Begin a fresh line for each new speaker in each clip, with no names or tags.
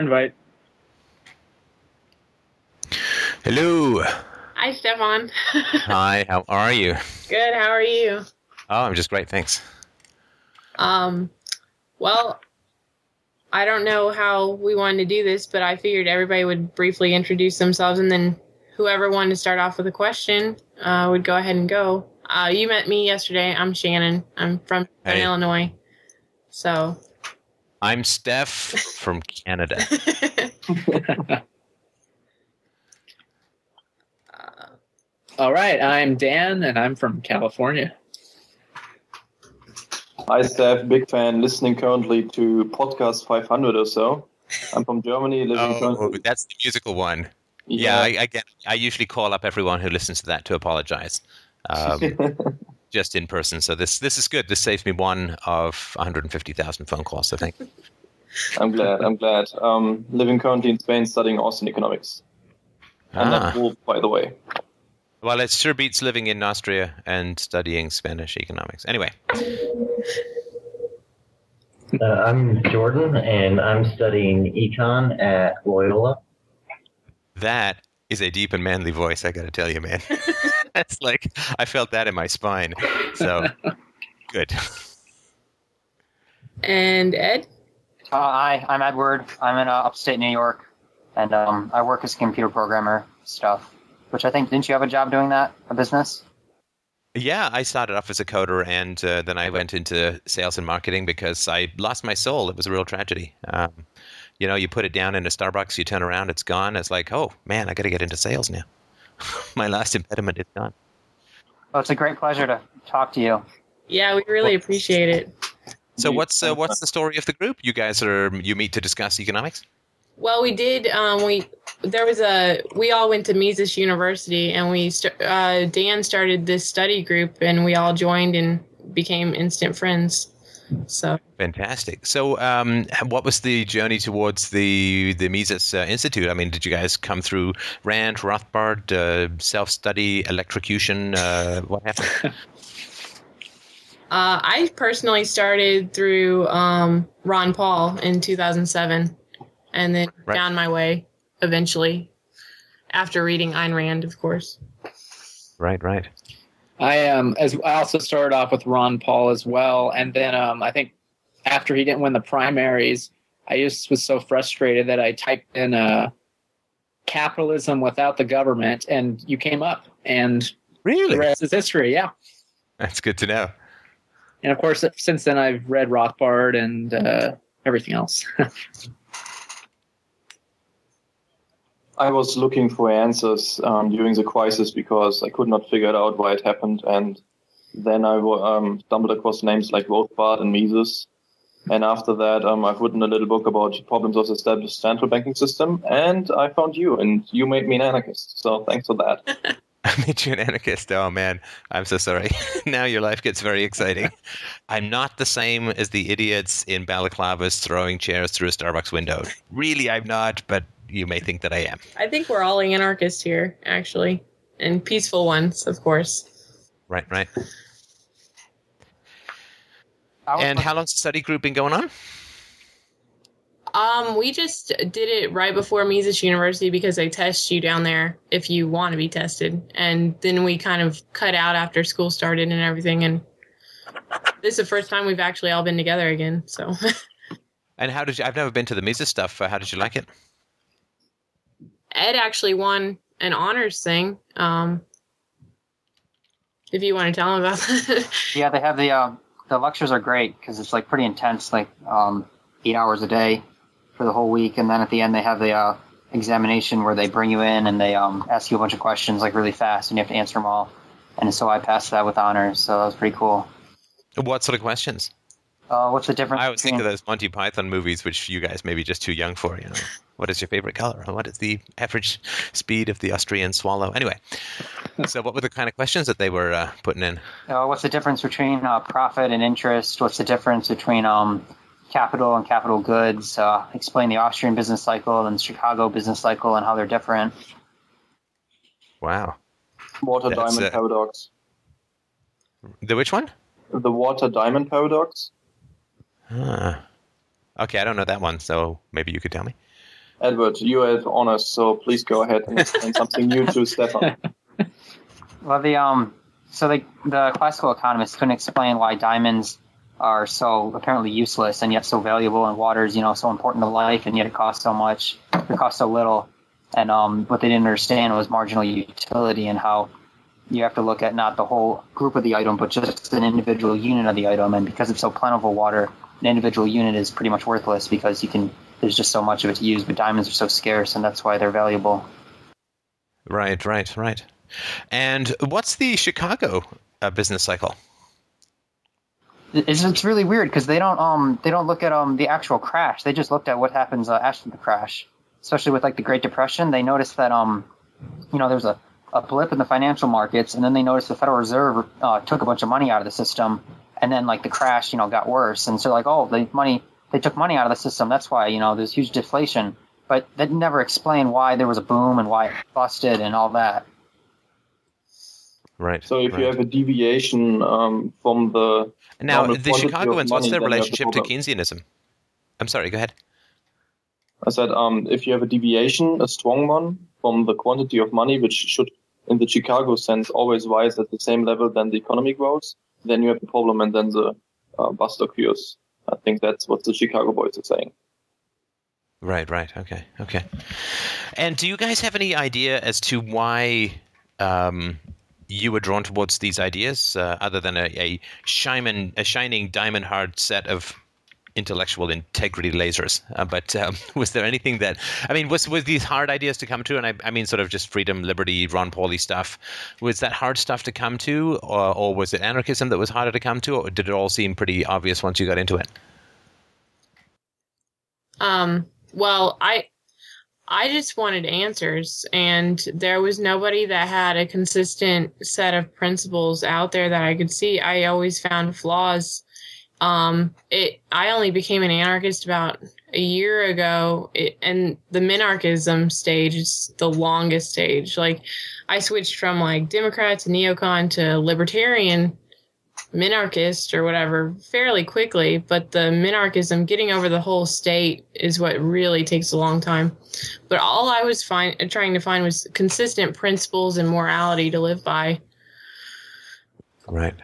invite.
Hello.
Hi, Stefan.
Hi, how are you?
Good. How are you?
Oh, I'm just great, thanks.
Um, well, I don't know how we wanted to do this, but I figured everybody would briefly introduce themselves, and then whoever wanted to start off with a question uh, would go ahead and go. Uh, you met me yesterday. I'm Shannon. I'm from
Hey.
Illinois. So,
I'm Steph from Canada.
All right, I'm Dan, and I'm from California.
Hi, Steph. Big fan. Listening currently to podcast 500 or so. I'm from Germany. Living
Oh,
currently.
that's the musical one. Yeah, I, I get. I usually call up everyone who listens to that to apologize, um, just in person. So this this is good. This saves me one of 150,000 phone calls. I think.
I'm glad. I'm glad. Um, living currently in Spain, studying Austrian economics. I'm not
Ah.
cool, by the way.
Well, it sure beats living in Austria and studying Spanish economics. Anyway,
Uh, I'm Jordan, and I'm studying econ at Loyola.
that is a deep and manly voice. I got to tell you, man. That's like I felt that in my spine. So good.
and Ed.
Uh, hi, I'm Edward. I'm in uh, upstate New York, and um, I work as a computer programmer stuff. Which I think didn't you have a job doing that, a business?
Yeah, I started off as a coder, and uh, then I went into sales and marketing because I lost my soul. It was a real tragedy. Um, you know, you put it down in a Starbucks, you turn around, it's gone. It's like, oh man, I got to get into sales now. my last impediment is gone.
Well, it's a great pleasure to talk to you.
Yeah, we really appreciate it.
So what's uh, what's the story of the group? You guys are you meet to discuss economics?
Well, we did. Um, we there was a we all went to Mises University, and we st- uh, Dan started this study group, and we all joined and became instant friends. So
Fantastic. So, um, what was the journey towards the the Mises uh, Institute? I mean, did you guys come through Rand, Rothbard, uh, self study, electrocution? Uh, what happened?
uh, I personally started through um, Ron Paul in 2007, and then
Right.
found my way eventually after reading Ayn Rand, of course.
right, right.
I um as I also started off with Ron Paul as well, and then um I think after he didn't win the primaries, I just was so frustrated that I typed in uh capitalism without the government, and you came up, and the
Really?
rest is history. Yeah,
That's good to know.
and of course since then I've read Rothbard and uh, everything else.
I was looking for answers um, during the crisis because I could not figure out why it happened. And then I um, stumbled across names like Rothbard and Mises. And after that, um, I've written a little book about problems of the established central banking system. And I found you, and you made me an anarchist. So thanks for that.
I made you an anarchist. Oh man, I'm so sorry. now your life gets very exciting. I'm not the same as the idiots in balaclavas throwing chairs through a Starbucks window. Really, I'm not, but you may think that I am.
I think we're all anarchists here, actually, and peaceful ones, of course.
Right, right. And how long's the study group been going on?
Um, we just did it right before Mises University because they test you down there if you want to be tested, and then we kind of cut out after school started and everything. And this is the first time we've actually all been together again. So
And how did you? I've never been to the Mises stuff. Uh, how did you like it?
Ed actually won an honors thing. Um, if you want to tell him about that.
Yeah, they have the uh, the lectures are great because it's like pretty intense, like um, eight hours a day for the whole week, and then at the end they have the uh, examination where they bring you in and they um, ask you a bunch of questions like really fast, and you have to answer them all. And so I passed that with honors, so that was pretty cool.
What sort of questions?
Uh, what's the difference?
I always think of those Monty Python movies, which you guys may be just too young for. You know, what is your favorite color? What is the average speed of the Austrian swallow? Anyway, so what were the kind of questions that they were uh, putting in?
Uh, what's the difference between uh, profit and interest? What's the difference between um, capital and capital goods? Uh, explain the Austrian business cycle and the Chicago business cycle and how they're different.
Wow,
Water
That's,
diamond
uh,
paradox.
the which one?
The water diamond paradox.
Ah. Okay, I don't know that one, so maybe you could tell me.
Edward, you have honors, so please go ahead and explain something new to Stefan.
Well, the um, so the the classical economists couldn't explain why diamonds are so apparently useless and yet so valuable, and water is you know so important to life, and yet it costs so much, it costs so little. And um, what they didn't understand was marginal utility and how you have to look at not the whole group of the item, but just an individual unit of the item. And because it's so plentiful water, an individual unit is pretty much worthless because you can there's just so much of it to use. But diamonds are so scarce, and that's why they're valuable.
Right, right, right. And what's the Chicago uh, business cycle?
It's, it's really weird because they don't um they don't look at um the actual crash. They just looked at what happens uh, after the crash, especially with like the Great Depression. They noticed that um you know there's a a blip in the financial markets, and then they noticed the Federal Reserve uh, took a bunch of money out of the system, and then like the crash, you know, got worse, and so like, oh, the money they took money out of the system. That's why you know there's huge deflation, but that never explained why there was a boom and why it busted and all that.
Right.
So if
right.
you have a deviation um, from the
now the
quantity of
Chicagoans, what's
money,
their
then you have a
relationship to. Keynesianism? I'm sorry. Go ahead.
I said um, if you have a deviation, a strong one from the quantity of money, which should, in the Chicago sense, always rise at the same level than the economy grows, then you have a problem, and then the uh, bust occurs. I think that's what the Chicago boys are saying.
Right, right. Okay, okay. And do you guys have any idea as to why um, you were drawn towards these ideas, uh, other than a, a a shining diamond hard set of intellectual integrity lasers? Uh, but um, was there anything that I mean, was was these hard ideas to come to? And I, I mean, sort of just freedom, liberty, Ron Pauli stuff. Was that hard stuff to come to, or, or was it anarchism that was harder to come to, or did it all seem pretty obvious once you got into it?
Um, well, I I just wanted answers and there was nobody that had a consistent set of principles out there that I could see. I always found flaws. Um, it I only became an anarchist about a year ago it, and the minarchism stage is the longest stage. Like I switched from like Democrat to neocon to libertarian minarchist or whatever fairly quickly, but the minarchism, getting over the whole state, is what really takes a long time. But all I was find, trying to find was consistent principles and morality to live by.
Right.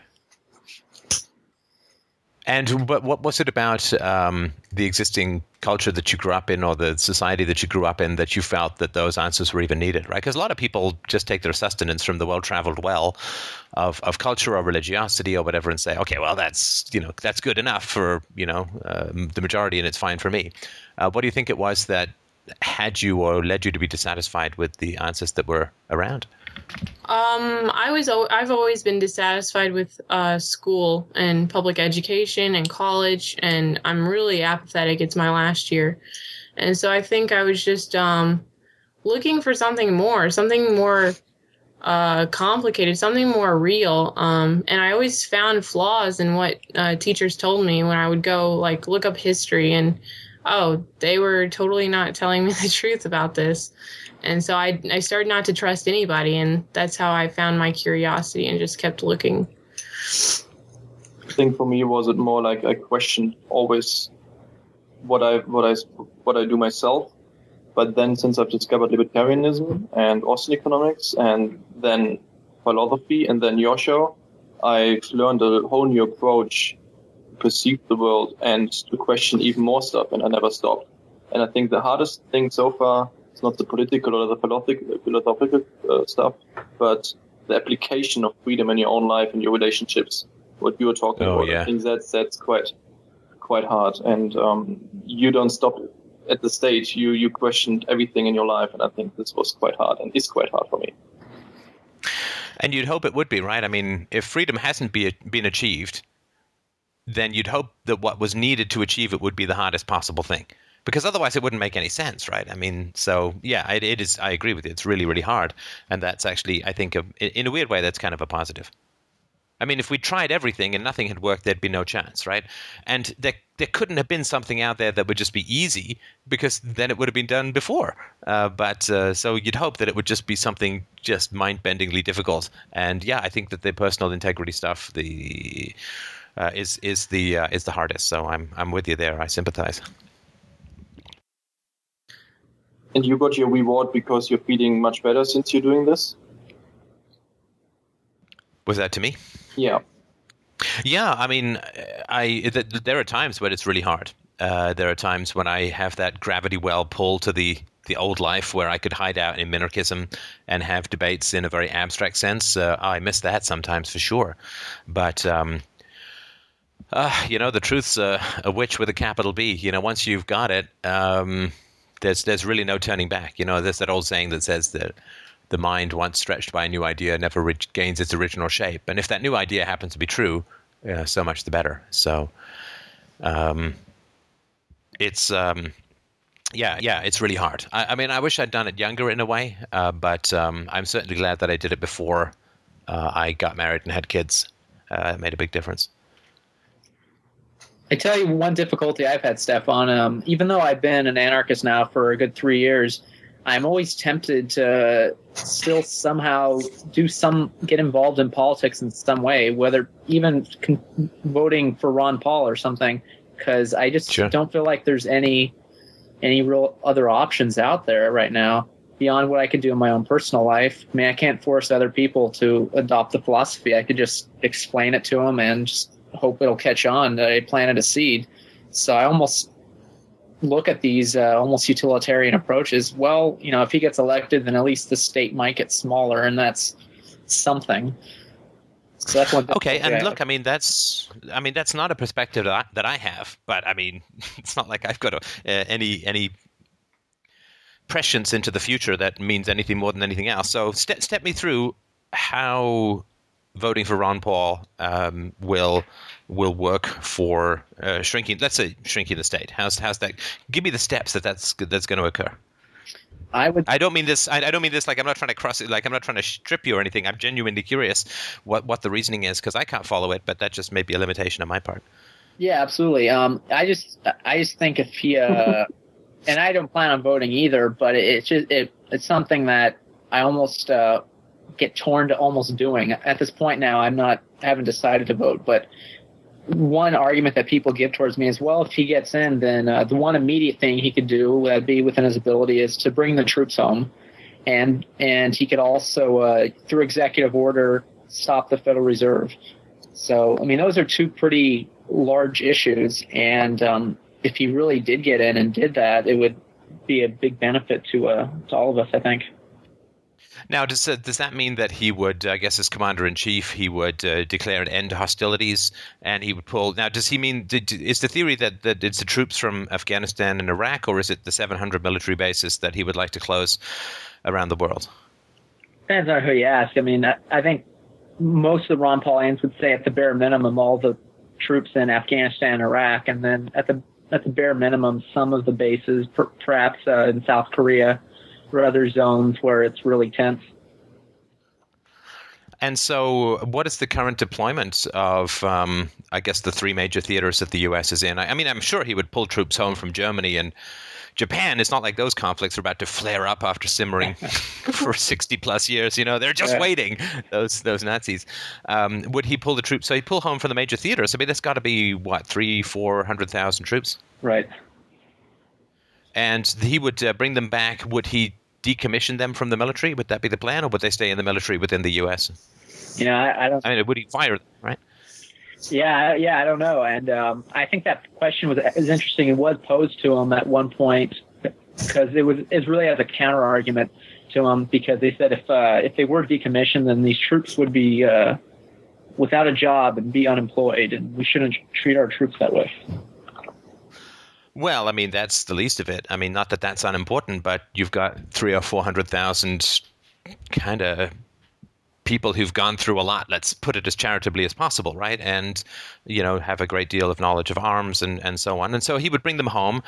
And what what was it about um, the existing culture that you grew up in, or the society that you grew up in, that you felt that those answers were even needed? Right? Because a lot of people just take their sustenance from the well-traveled well of, of culture or religiosity or whatever, and say, okay, well, that's you know that's good enough for you know uh, the majority, and it's fine for me. Uh, what do you think it was that had you or led you to be dissatisfied with the answers that were around?
Um, I was I've always been dissatisfied with uh, school and public education and college, and I'm really apathetic. It's my last year, and so I think I was just um, looking for something more, something more uh, complicated, something more real. Um, and I always found flaws in what uh, teachers told me when I would go like look up history and oh, they were totally not telling me the truth about this. And so I, I started not to trust anybody, and that's how I found my curiosity and just kept looking.
I think for me was it more like I questioned always what I what I what I do myself. But then since I've discovered libertarianism and Austrian economics and then philosophy and then your show, I've learned a whole new approach to perceive the world and to question even more stuff and I never stopped. And I think the hardest thing so far is not the political or the philosophical, philosophical uh, stuff, but the application of freedom in your own life and your relationships. What you were talking
Oh,
about.
yeah.
I think that's that's quite quite hard. And um, you don't stop at the stage. You you questioned everything in your life, and I think this was quite hard and is quite hard for me.
And you'd hope it would be, right? I mean, if freedom hasn't be, been achieved, then you'd hope that what was needed to achieve it would be the hardest possible thing. Because otherwise it wouldn't make any sense, right? I mean, so yeah, it, it is. I agree with you. It's really, really hard, and that's actually, I think, in a weird way, that's kind of a positive. I mean, if we tried everything and nothing had worked, there'd be no chance, right? And there, there couldn't have been something out there that would just be easy because then it would have been done before. Uh, but uh, so you'd hope that it would just be something just mind-bendingly difficult. And yeah, I think that the personal integrity stuff, the uh, is is the uh, is the hardest. So I'm I'm with you there. I sympathize.
And you got your reward because you're feeling much better since you're doing this?
Was that to me?
Yeah.
Yeah, I mean, I th- there are times when it's really hard. Uh, there are times when I have that gravity well pull to the the old life where I could hide out in minarchism and have debates in a very abstract sense. Uh, I miss that sometimes for sure, but. Um, uh, you know, the truth's a, a witch with a capital B. You know, once you've got it, um, there's there's really no turning back. You know, there's that old saying that says that the mind, once stretched by a new idea, never regains its original shape. And if that new idea happens to be true, uh, so much the better. So, um, it's um, yeah, yeah, it's really hard. I, I, mean, I wish I'd done it younger in a way, uh, but um, I'm certainly glad that I did it before uh, I got married and had kids. Uh, it made a big difference.
I tell you one difficulty I've had, Stefan. Um, even though I've been an anarchist now for a good three years, I'm always tempted to still somehow do some get involved in politics in some way, whether even con- voting for Ron Paul or something, because I just sure. don't feel like there's any any real other options out there right now beyond what I can do in my own personal life. I mean, I can't force other people to adopt the philosophy. I could just explain it to them and just hope it'll catch on. I planted a seed. So I almost look at these uh, almost utilitarian approaches. Well, you know, if he gets elected, then at least the state might get smaller, and that's something.
So that's one. Okay, and look, I mean, that's, I mean, that's not a perspective that I, that I have, but I mean, it's not like I've got a, uh, any any prescience into the future that means anything more than anything else. So step step me through how voting for Ron Paul um, will will work for uh, shrinking. Let's say shrinking the state. How's how's that? Give me the steps that that's that's going to occur.
I would.
I don't mean this. I, I, don't mean this like I'm not trying to cross it. Like I'm not trying to strip you or anything. I'm genuinely curious what what the reasoning is because I can't follow it. But that just may be a limitation on my part.
Yeah, absolutely. Um, I just I just think if he uh, and I don't plan on voting either, but it's just it it's something that I almost uh, get torn to almost doing. At this point now, I'm not I haven't decided to vote, but one argument that people give towards me is, well, if he gets in, then uh, the one immediate thing he could do that'd be within his ability is to bring the troops home, and and he could also uh, through executive order stop the Federal Reserve. So I mean, those are two pretty large issues, and um, if he really did get in and did that, it would be a big benefit to uh, to all of us, I think.
Now, does uh, does that mean that he would, I guess, as commander in chief, he would uh, declare an end to hostilities, and he would pull? Now, does he mean did, is the theory that that it's the troops from Afghanistan and Iraq, or is it the 700 military bases that he would like to close around the world?
Depends on who you ask. I mean, I, I think most of the Ron Paulians would say at the bare minimum all the troops in Afghanistan and Iraq, and then at the at the bare minimum some of the bases, per, perhaps uh, in South Korea or other zones where it's really tense.
And so, what is the current deployment of, um, I guess, the three major theaters that the U.S. is in? I, I, mean, I'm sure he would pull troops home from Germany and Japan. It's not like those conflicts are about to flare up after simmering for 60 plus years. You know, they're just yeah. waiting. Those those Nazis. Um, would he pull the troops? So he'd pull home from the major theaters. I mean, that's got to be what three, four hundred thousand troops.
Right
and he would uh, bring them back. Would he decommission them from the military? Would that be the plan, or would they stay in the military within the U.S.?
You know, I, I don't.
I mean, would he fire them? Right.
Yeah, yeah, I don't know, and um, I think that question was is interesting. It was posed to him at one point because it was it's really as a counter argument to him because they said if uh, if they were decommissioned, then these troops would be uh, without a job and be unemployed, and we shouldn't treat our troops that way.
Well, I mean, that's the least of it. I mean, not that that's unimportant, but you've got three or four hundred thousand kind of people who've gone through a lot let's put it as charitably as possible right? And you know have a great deal of knowledge of arms and, and so on. And so he would bring them home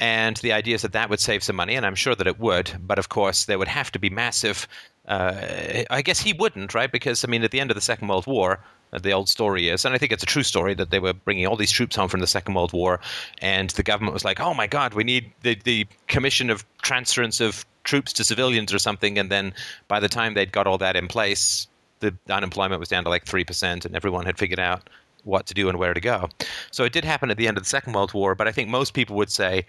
and the idea is that that would save some money and i'm sure that it would. But of course there would have to be massive uh, i guess he wouldn't right? Because i mean at the end of the second world war Uh, the old story is. And I think it's a true story that they were bringing all these troops home from the Second World War, and the government was like, "Oh my God, we need the the commission of transference of troops to civilians or something." And then by the time they'd got all that in place, the unemployment was down to like three percent, and everyone had figured out what to do and where to go. So it did happen at the end of the Second World War, but I think most people would say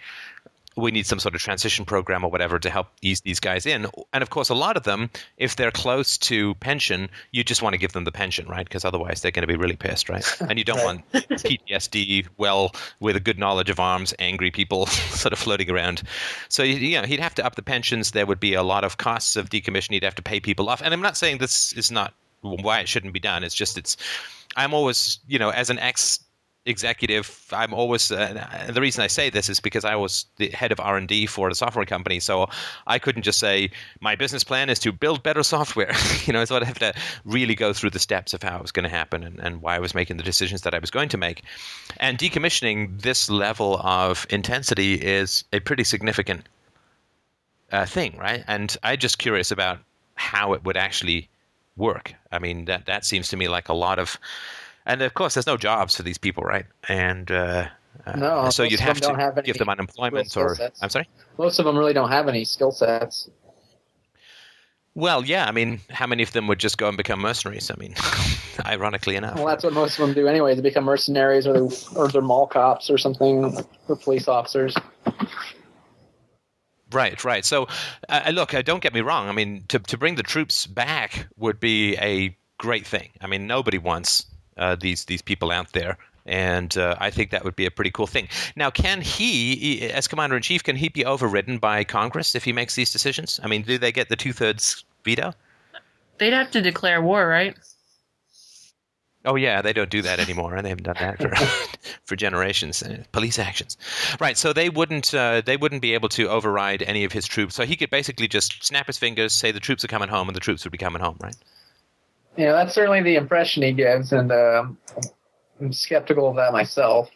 we need some sort of transition program or whatever to help ease these guys in. And of course, a lot of them, if they're close to pension, you just want to give them the pension, right? Because otherwise they're going to be really pissed, right? And you don't want PTSD, well, with a good knowledge of arms, angry people sort of floating around. So, you know, he'd have to up the pensions. There would be a lot of costs of decommission. He'd have to pay people off. And I'm not saying this is not why it shouldn't be done. It's just, it's, I'm always, you know, as an ex executive i'm always uh, the reason i say this is because i was the head of r&d for the software company so i couldn't just say my business plan is to build better software. You know so i'd have to really go through the steps of how it was going to happen and, and why i was making the decisions that i was going to make. And decommissioning this level of intensity is a pretty significant uh, thing right? And i'm just curious about how it would actually work. I mean that that seems to me like a lot of and of course, there's no jobs for these people, right? And uh,
no,
so you'd have to have give them unemployment, or
sets.
I'm sorry.
Most of them really don't have any skill sets.
Well, yeah. I mean, how many of them would just go and become mercenaries? I mean, ironically enough.
Well, that's what most of them do anyway. They become mercenaries, or they, or they're mall cops, or something, or police officers.
Right, right. So, uh, look, uh, don't get me wrong. I mean, to to bring the troops back would be a great thing. I mean, nobody wants uh, these these people out there. And uh, I think that would be a pretty cool thing. Now, can he, as commander in chief, can he be overridden by Congress if he makes these decisions? I mean, do they get the two thirds veto?
They'd have to declare war, right?
Oh yeah, they don't do that anymore, and they haven't done that for for generations. Uh, police actions, right? So they wouldn't uh, they wouldn't be able to override any of his troops. So he could basically just snap his fingers, say the troops are coming home, and the troops would be coming home, right?
Yeah, that's certainly the impression he gives, and uh, I'm skeptical of that myself.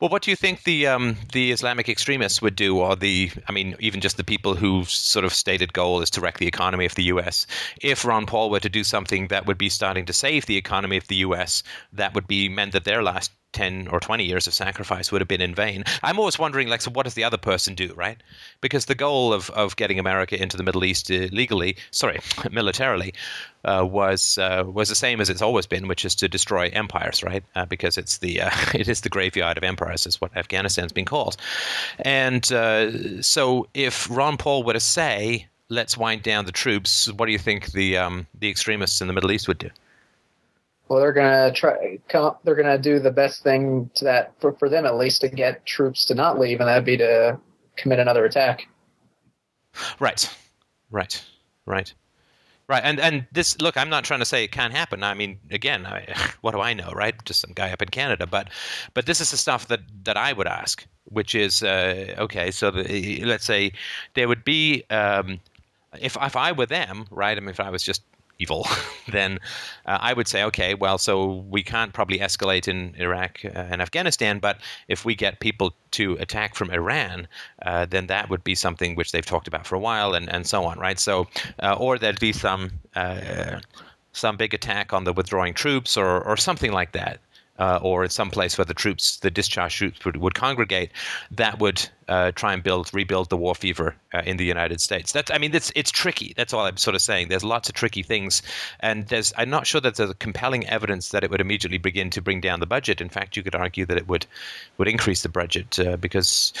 Well, what do you think the um, the Islamic extremists would do, or the I mean, even just the people whose sort of stated goal is to wreck the economy of the U.S. If Ron Paul were to do something that would be starting to save the economy of the U.S., that would be meant that their last 10 or 20 years of sacrifice would have been in vain. I'm always wondering, like, so what does the other person do, right? Because the goal of, of getting America into the Middle East uh, legally, sorry, militarily, uh, was uh, was the same as it's always been, which is to destroy empires, right? Uh, because it's the uh, it is the graveyard of empires, is what Afghanistan's been called. And uh, so, if Ron Paul were to say, "Let's wind down the troops," what do you think the um, the extremists in the Middle East would do?
Well, they're gonna try. They're gonna do the best thing to that for, for them at least to get troops to not leave, and that'd be to commit another attack.
Right, right, right, right. And and this look, I'm not trying to say it can't happen. I mean, again, I, what do I know, right? Just some guy up in Canada. But but this is the stuff that that I would ask, which is uh, okay. So the, let's say there would be. Um, if if I were them, right? I mean, if I was just evil, then uh, I would say, okay, well, so we can't probably escalate in Iraq uh, and Afghanistan, but if we get people to attack from Iran, uh, then that would be something which they've talked about for a while, and, and so on, right? So, uh, or there'd be some uh, some big attack on the withdrawing troops, or or something like that uh, or in some place where the troops, the discharged troops, would, would congregate, that would uh, try and build, rebuild the war fever uh, in the United States. That's, I mean, it's it's tricky. That's all I'm sort of saying. There's lots of tricky things, and there's I'm not sure that there's compelling evidence that it would immediately begin to bring down the budget. In fact, you could argue that it would would increase the budget uh, because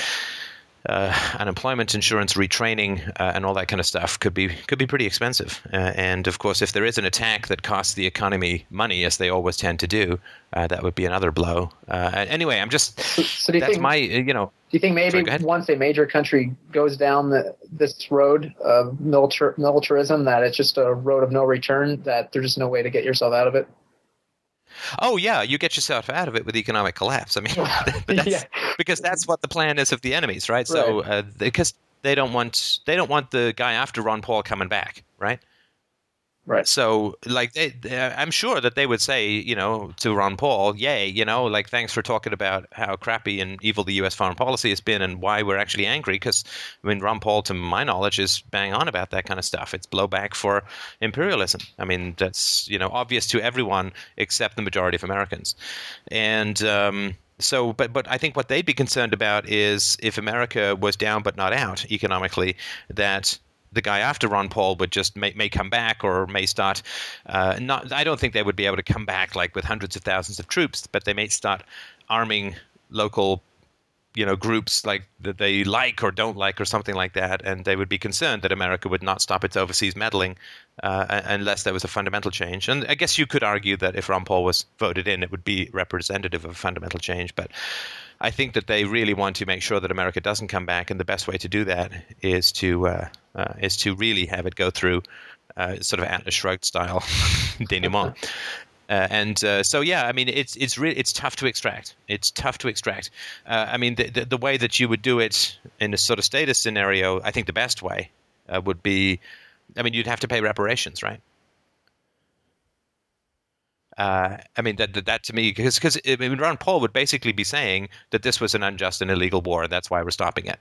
uh, unemployment insurance, retraining, uh, and all that kind of stuff could be could be pretty expensive. Uh, and of course, if there is an attack that costs the economy money, as they always tend to do, uh, that would be another blow. Uh, anyway, I'm just so, so that's think, my you know.
Do you think maybe sorry, once a major country goes down the, this road of militar, militarism, that it's just a road of no return, that there's just no way to get yourself out of it?
Oh yeah, you get yourself out of it with economic collapse. I mean, that's, yeah. because that's what the plan is of the enemies, right? right. So uh, because they don't want they don't want the guy after Ron Paul coming back, right?
Right.
So, like, they, I'm sure that they would say, you know, to Ron Paul, "Yay, you know, like, thanks for talking about how crappy and evil the U.S. foreign policy has been and why we're actually angry." Because, I mean, Ron Paul, to my knowledge, is bang on about that kind of stuff. It's blowback for imperialism. I mean, that's you know obvious to everyone except the majority of Americans, and. Um, so, but but I think what they'd be concerned about is if America was down but not out economically, that the guy after Ron Paul would just may, may come back or may start. Uh, not, I don't think they would be able to come back like with hundreds of thousands of troops, but they may start arming local you know groups like that they like or don't like or something like that, and they would be concerned that America would not stop its overseas meddling uh, unless there was a fundamental change. And I guess you could argue that if Ron Paul was voted in, it would be representative of a fundamental change. But I think that they really want to make sure that America doesn't come back, and the best way to do that is to uh, uh, is to really have it go through uh, sort of Atlas Shrugged style denouement. Uh, and uh, so, yeah, I mean, it's it's really it's tough to extract. It's tough to extract. Uh, I mean, the, the, the way that you would do it in a sort of status scenario, I think the best way uh, would be, I mean, you'd have to pay reparations, right? Uh, I mean that, that, that to me because because I mean Ron Paul would basically be saying that this was an unjust and illegal war and that's why we're stopping it.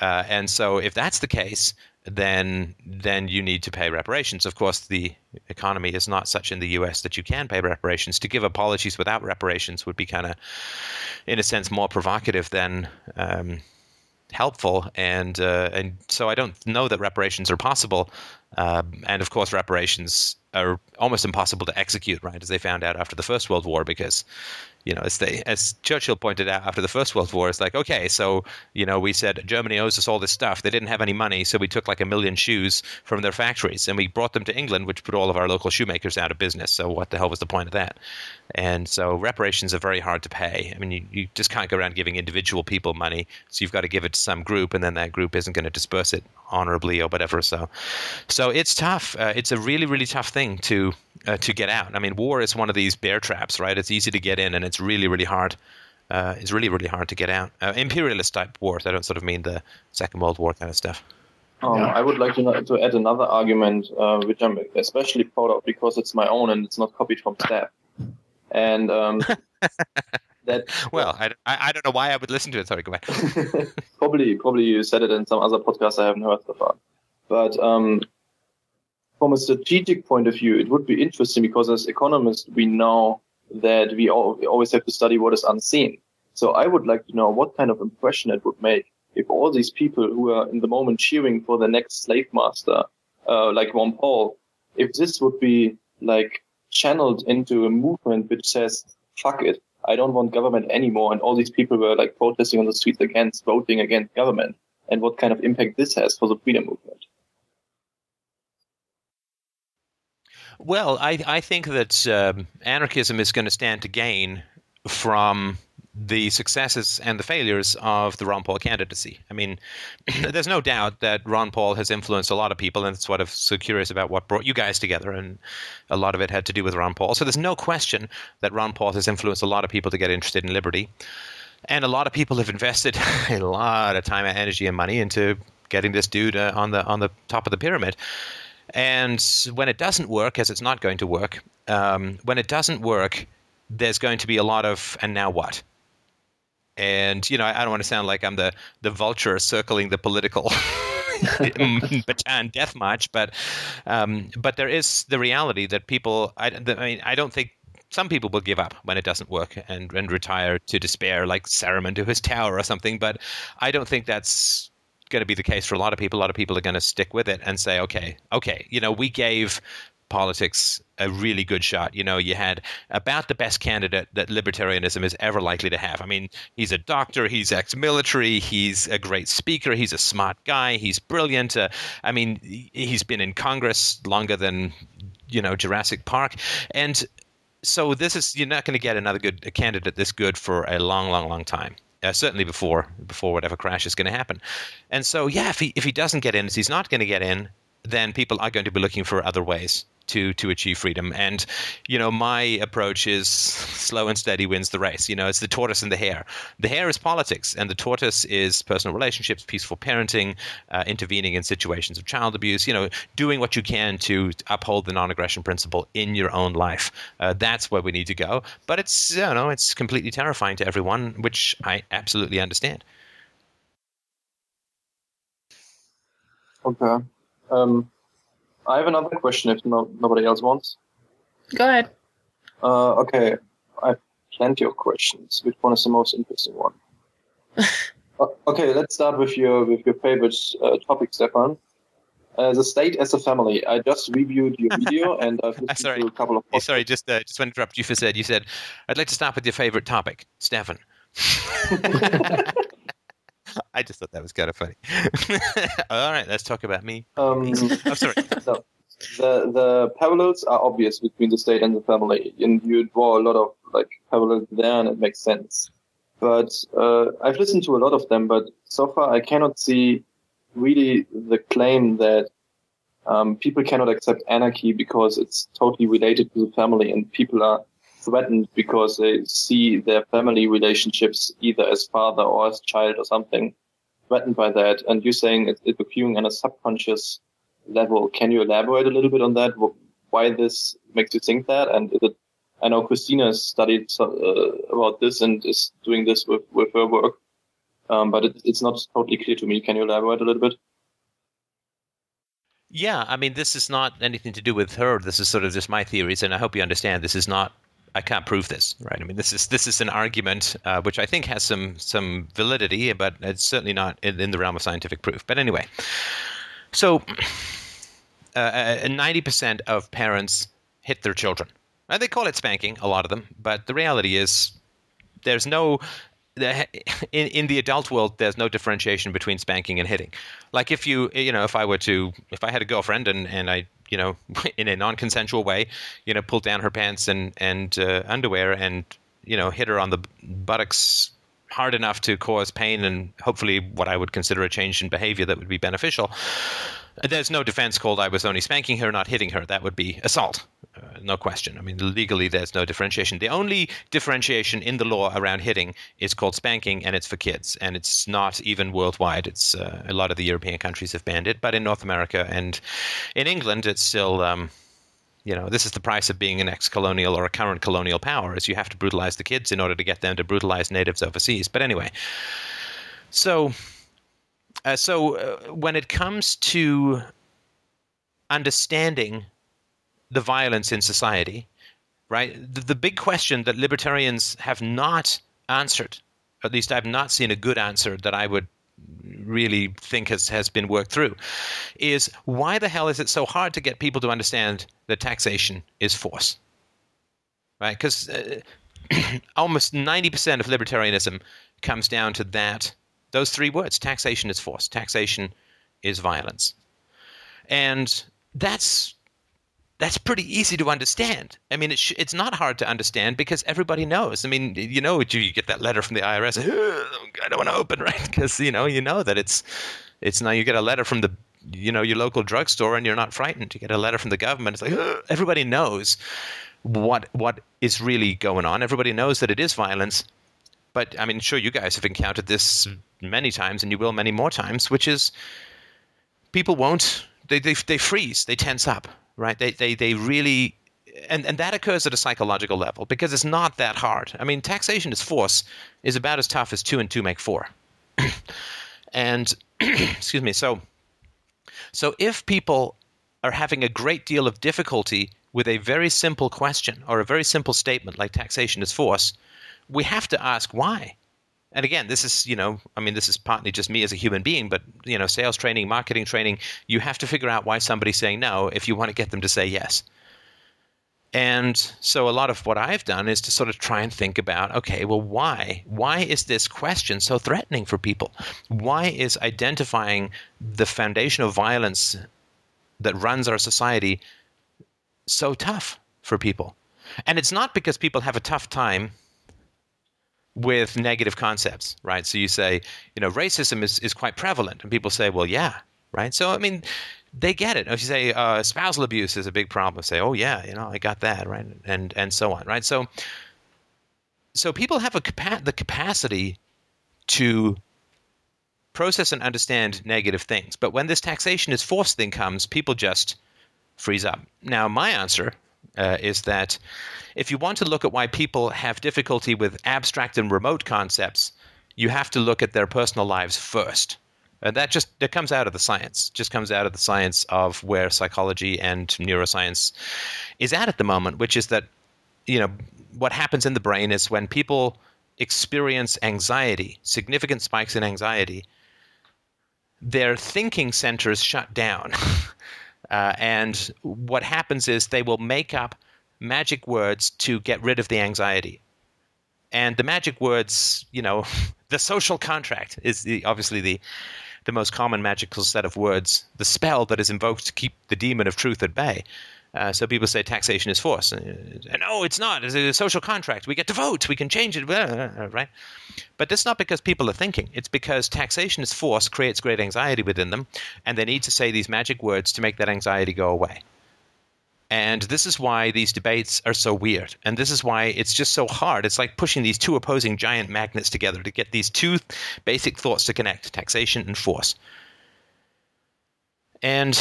Uh, and so if that's the case, then then you need to pay reparations. Of course, the economy is not such in the U.S. that you can pay reparations. To give apologies without reparations would be kind of, in a sense, more provocative than um, helpful. And uh, and so I don't know that reparations are possible. Um, and of course, reparations are almost impossible to execute, right? As they found out after the First World War, because you know, as they as Churchill pointed out after the First World War, it's like, okay, so you know, we said Germany owes us all this stuff. They didn't have any money, so we took like a million shoes from their factories and we brought them to England, which put all of our local shoemakers out of business. So what the hell was the point of that? And so reparations are very hard to pay. I mean, you, you just can't go around giving individual people money. So you've got to give it to some group, and then that group isn't going to disperse it honorably or whatever. So, so it's tough. Uh, it's a really, really tough thing to uh, to get out. I mean, war is one of these bear traps, right? It's easy to get in, and it's really, really hard. Uh, it's really, really hard to get out. Uh, imperialist type wars. I don't sort of mean the Second World War kind of stuff.
Um, I would like to, to add another argument, uh, which I'm especially proud of because it's my own and it's not copied from Steph. And um, that
well, I, I don't know why I would listen to it. Sorry, go ahead.
probably, probably you said it in some other podcast I haven't heard so far. But um, from a strategic point of view, it would be interesting because as economists, we know that we, all, we always have to study what is unseen. So I would like to know what kind of impression it would make if all these people who are in the moment cheering for the next slave master, uh, like Ron Paul, if this would be like channeled into a movement which says, fuck it, I don't want government anymore. And all these people were like protesting on the streets against voting against government and what kind of impact this has for the freedom movement.
Well, I, I think that um, anarchism is going to stand to gain from the successes and the failures of the Ron Paul candidacy. I mean, there's no doubt that Ron Paul has influenced a lot of people, and that's what I'm so curious about what brought you guys together, and a lot of it had to do with Ron Paul. So there's no question that Ron Paul has influenced a lot of people to get interested in liberty, and a lot of people have invested a lot of time, and energy, and money into getting this dude uh, on the on the top of the pyramid. And when it doesn't work, as it's not going to work, um, when it doesn't work, there's going to be a lot of and now what? And you know, I don't want to sound like I'm the the vulture circling the political Bataan death march, but um, but there is the reality that people. I, I mean, I don't think some people will give up when it doesn't work and, and retire to despair, like Saruman to his tower or something. But I don't think that's going to be the case for a lot of people. A lot of people are going to stick with it and say, okay, okay, you know, we gave politics a really good shot. You know, you had about the best candidate that libertarianism is ever likely to have. I mean, he's a doctor, he's ex military, he's a great speaker, he's a smart guy, he's brilliant. Uh, I mean, he's been in Congress longer than, you know, Jurassic Park. And so this is, you're not going to get another good candidate this good for a long, long, long time. Uh, certainly before before whatever crash is going to happen, and so yeah, if he if he doesn't get in, if he's not going to get in, then people are going to be looking for other ways to to achieve freedom. And you know, my approach is slow and steady wins the race. You know, it's the tortoise and the hare. The hare is politics, and the tortoise is personal relationships, peaceful parenting, uh, intervening in situations of child abuse. You know, doing what you can to uphold the non-aggression principle in your own life. Uh, that's where we need to go. But it's you know, it's completely terrifying to everyone, which I absolutely understand.
Okay. Um, I have another question if no, nobody else wants.
Go ahead.
Uh, okay, I have plenty of questions. Which one is the most interesting one? uh, okay, let's start with your with your favorite uh, topic, Stefan. Uh, the state as a family. I just reviewed your video and I've listened
sorry.
to a couple of.
Hey, sorry, just uh, just want to interrupt you for said. You said I'd like to start with your favorite topic, Stefan. I just thought that was kind of funny. All right, let's talk about me.
Um,
I'm sorry.
so the the parallels are obvious between the state and the family, and you draw a lot of like parallels there, and it makes sense. But uh, I've listened to a lot of them, but so far I cannot see really the claim that um, people cannot accept anarchy because it's totally related to the family, and people are threatened because they see their family relationships either as father or as child or something threatened by that. And you're saying it, it's occurring on a subconscious level. Can you elaborate a little bit on that? Why this makes you think that? And is it, I know Christina studied uh, about this and is doing this with, with her work. Um, but it, it's not totally clear to me. Can you elaborate a little bit?
Yeah, I mean, this is not anything to do with her. This is sort of just my theories, and I hope you understand. This is not. I can't prove this, right? I mean, this is this is an argument uh, which I think has some some validity, but it's certainly not in, in the realm of scientific proof. But anyway, so uh, uh, ninety uh, percent of parents hit their children. Now, they call it spanking, a lot of them, but the reality is there's no in, in the adult world, there's no differentiation between spanking and hitting. Like if you, you know, if I were to, if I had a girlfriend and, and I, you know, in a non-consensual way, you know, pulled down her pants and and uh, underwear and you know hit her on the buttocks hard enough to cause pain and hopefully what I would consider a change in behavior that would be beneficial. There's no defense called I was only spanking her, not hitting her. That would be assault, uh, no question. I mean, legally, there's no differentiation. The only differentiation in the law around hitting is called spanking, and it's for kids, and it's not even worldwide. It's uh, a lot of the European countries have banned it, but in North America and in England, it's still. Um, you know, this is the price of being an ex-colonial or a current colonial power, is you have to brutalize the kids in order to get them to brutalize natives overseas. But anyway, so uh, so uh, when it comes to understanding the violence in society, right? The, the, big question that libertarians have not answered, at least I've not seen a good answer that I would really think has, has been worked through, is why the hell is it so hard to get people to understand that taxation is force? Right? Because uh, almost 90% of libertarianism comes down to that those three words taxation is force, taxation is violence. And that's that's pretty easy to understand. I mean, it's it's not hard to understand because everybody knows. I mean, you know, you get that letter from the IRS. I don't want to open, right? Because you know, you know that it's it's now you get a letter from the you know your local drugstore and you're not frightened. You get a letter from the government. It's like everybody knows what what is really going on. Everybody knows that it is violence, but I mean, sure, you guys have encountered this hmm. many times, and you will many more times, which is people won't they they, they freeze, they tense up, right? They they they really. And, and that occurs at a psychological level because it's not that hard. I mean, taxation is force is about as tough as two and two make four. and excuse me, so so if people are having a great deal of difficulty with a very simple question or a very simple statement like taxation is force, we have to ask why. And again, this is, you know, I mean, this is partly just me as a human being, but, you know, sales training, marketing training, you have to figure out why somebody's saying no if you want to get them to say yes. And so a lot of what I've done is to sort of try and think about okay, well, why? Why is this question so threatening for people? Why is identifying the foundation of violence that runs our society so tough for people? And it's not because people have a tough time with negative concepts, right? So you say, you know, racism is, is quite prevalent. And people say, well, yeah, right? So, I mean, they get it. If you say uh, spousal abuse is a big problem, say, oh, yeah, you know, I got that, right? And, and so on, right? So, so people have a capa- the capacity to process and understand negative things. But when this taxation is forced thing comes, people just freeze up. Now, my answer uh, is that if you want to look at why people have difficulty with abstract and remote concepts, you have to look at their personal lives first. And that just that comes out of the science, just comes out of the science of where psychology and neuroscience is at at the moment, which is that you know what happens in the brain is when people experience anxiety, significant spikes in anxiety, their thinking centers shut down. uh, and what happens is they will make up magic words to get rid of the anxiety. And the magic words, you know, the social contract is the, obviously the the most common magical set of words, the spell that is invoked to keep the demon of truth at bay. Uh, so people say taxation is force, and, and no, it's not. It's a social contract. We get to vote. We can change it, right? But that's not because people are thinking. It's because taxation is force creates great anxiety within them, and they need to say these magic words to make that anxiety go away. And this is why these debates are so weird. And this is why it's just so hard. It's like pushing these two opposing giant magnets together to get these two basic thoughts to connect taxation and force. And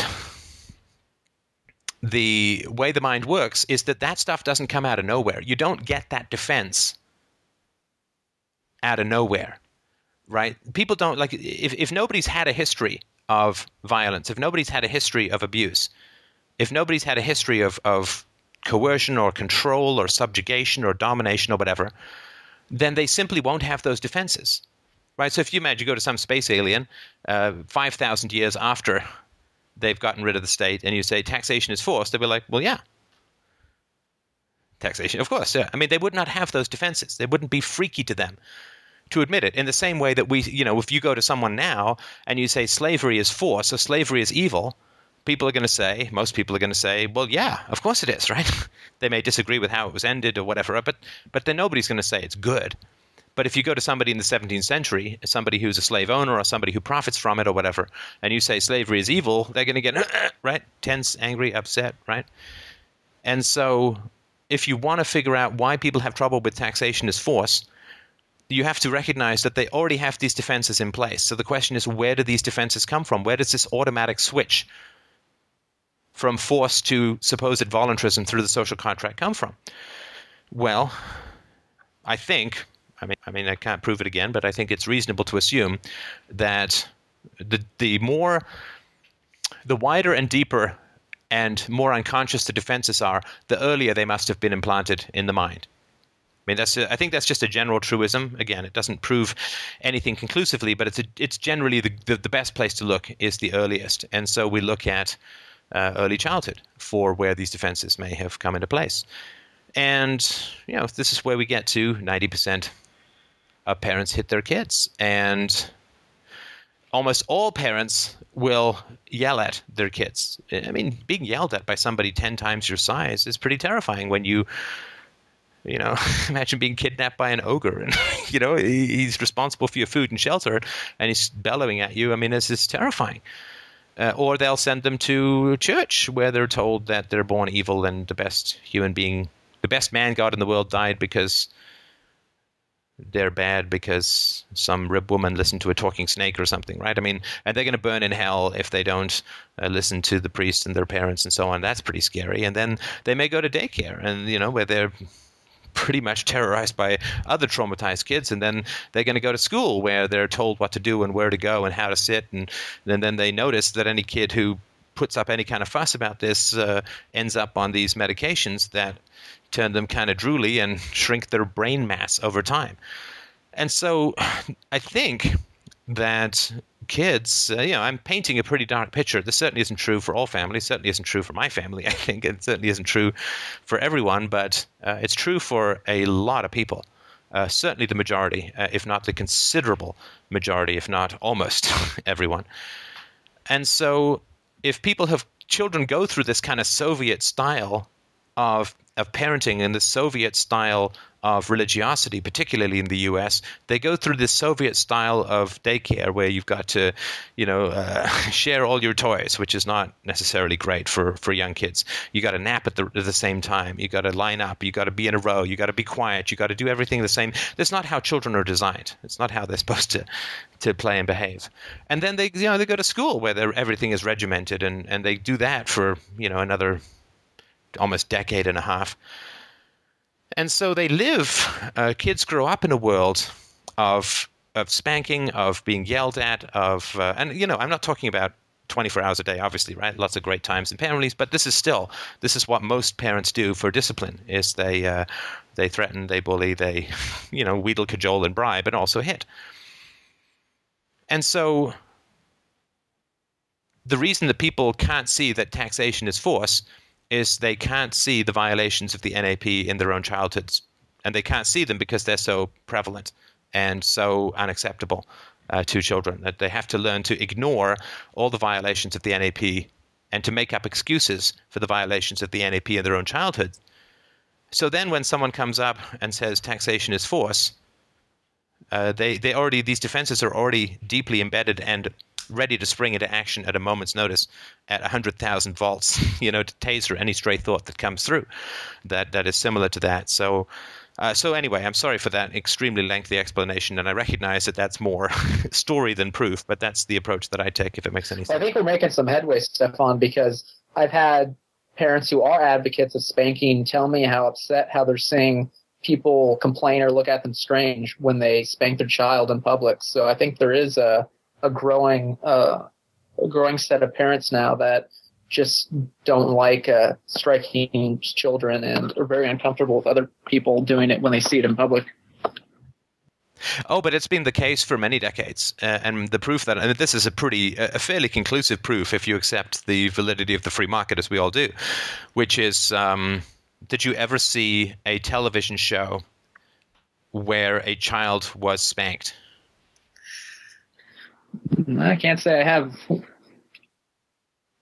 the way the mind works is that that stuff doesn't come out of nowhere. You don't get that defense out of nowhere, right? People don't like if, if nobody's had a history of violence, if nobody's had a history of abuse, if nobody's had a history of, of coercion or control or subjugation or domination or whatever, then they simply won't have those defenses. Right? So if you imagine you go to some space alien uh, 5,000 years after they've gotten rid of the state and you say taxation is forced, they'll be like, well, yeah. Taxation, of course. Yeah. I mean, they would not have those defenses. They wouldn't be freaky to them to admit it. In the same way that we, you know, if you go to someone now and you say slavery is force or slavery is evil, people are going to say, most people are going to say, well, yeah, of course it is, right? they may disagree with how it was ended or whatever, but but then nobody's going to say it's good. But if you go to somebody in the 17th century, somebody who's a slave owner or somebody who profits from it or whatever, and you say slavery is evil, they're going to get right tense, angry, upset, right? And so, if you want to figure out why people have trouble with taxation as force, you have to recognize that they already have these defenses in place. So the question is, where do these defenses come from? Where does this automatic switch from force to supposed voluntarism through the social contract come from? Well, I think I mean, I mean, I can't prove it again, but I think it's reasonable to assume that the the more, the wider and deeper and more unconscious the defenses are, the earlier they must have been implanted in the mind. I mean, that's a, I think that's just a general truism. Again, it doesn't prove anything conclusively, but it's a, it's generally the, the, the best place to look is the earliest, and so we look at uh, early childhood for where these defenses may have come into place. And you know, this is where we get to ninety percent uh, parents hit their kids. And almost all parents will yell at their kids. I mean, being yelled at by somebody 10 times your size is pretty terrifying when you you know, imagine being kidnapped by an ogre and, you know, he's responsible for your food and shelter and he's bellowing at you. I mean, this is terrifying. Uh, or they'll send them to church where they're told that they're born evil and the best human being, the best man God in the world died because they're bad because some rib woman listened to a talking snake or something, right? I mean, and they're going to burn in hell if they don't uh, listen to the priest and their parents and so on. That's pretty scary. And then they may go to daycare, and you know where they're pretty much terrorized by other traumatized kids and then they're going to go to school where they're told what to do and where to go and how to sit and, and then they notice that any kid who puts up any kind of fuss about this uh, ends up on these medications that turn them kind of drooly and shrink their brain mass over time. And so I think that kids, uh, you know, I'm painting a pretty dark picture. This certainly isn't true for all families. Certainly isn't true for my family. I think it certainly isn't true for everyone, but uh, it's true for a lot of people. Uh, certainly the majority, uh, if not the considerable majority, if not almost everyone. And so, if people have children go through this kind of Soviet style of of parenting in the Soviet style of religiosity, particularly in the U.S. They go through the Soviet style of daycare where you've got to, you know, uh, share all your toys, which is not necessarily great for, for young kids. You got to nap at the, at the same time. You got to line up. You got to be in a row. You got to be quiet. You got to do everything the same. That's not how children are designed. It's not how they're supposed to to play and behave. And then they, you know, they go to school where everything is regimented, and and they do that for you know another almost decade and a half. And so they live, uh, kids grow up in a world of of spanking, of being yelled at, of uh, and you know I'm not talking about 24 hours a day, obviously, right? Lots of great times and families, but this is still this is what most parents do for discipline: is they uh, they threaten, they bully, they you know wheedle, cajole, and bribe, and also hit. And so the reason that people can't see that taxation is force is they can't see the violations of the NAP in their own childhoods and they can't see them because they're so prevalent and so unacceptable uh, to children that they have to learn to ignore all the violations of the NAP and to make up excuses for the violations of the NAP in their own childhood. So then, when someone comes up and says taxation is force, uh, they they already these defenses are already deeply embedded and ready to spring into action at a moment's notice at 100,000 volts, you know, to taser any stray thought that comes through that, that is similar to that. So, uh, so anyway, I'm sorry for that extremely lengthy explanation, and I recognize that that's more story than proof, but that's the approach that I take. If it makes any sense.
I think we're making some headway, Stefan, because I've had parents who are advocates of spanking tell me how upset how they're seeing people complain or look at them strange when they spank their child in public. So I think there is a a growing uh, a growing set of parents now that just don't like uh, striking children and are very uncomfortable with other people doing it when they see it in public.
Oh, but it's been the case for many decades, uh, and the proof that and this is a pretty, a fairly conclusive proof if you accept the validity of the free market, as we all do, which is, um, did you ever see a television show where a child was spanked?
I can't say I have.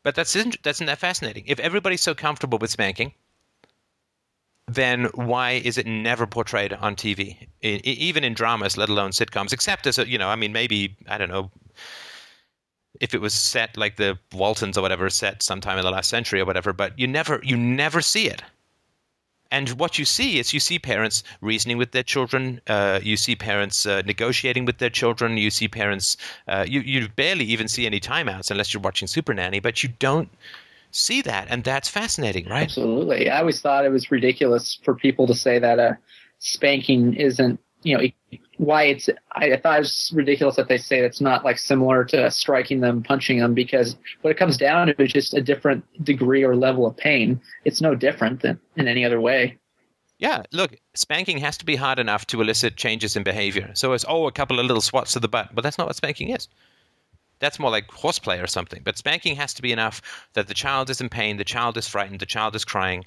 But that's isn't that fascinating. If everybody's so comfortable with spanking, then why is it never portrayed on TV, even in dramas, let alone sitcoms? Except as a, you know, I mean, maybe I don't know if it was set like the Waltons or whatever, set sometime in the last century or whatever. But you never you never see it. And what you see is you see parents reasoning with their children. Uh, you see parents uh, negotiating with their children. You see parents. Uh, you you barely even see any timeouts unless you're watching Super Nanny. But you don't see that, and that's fascinating, right?
Absolutely. I always thought it was ridiculous for people to say that a spanking isn't you know why it's I, thought it was ridiculous that they say it's not like similar to striking them punching them because what it comes down to is just a different degree or level of pain. It's no different than in any other way.
Yeah look spanking has to be hard enough to elicit changes in behavior. So it's oh a couple of little swats to the butt. But that's not what spanking is. That's more like horseplay or something. But spanking has to be enough that the child is in pain the child is frightened the child is crying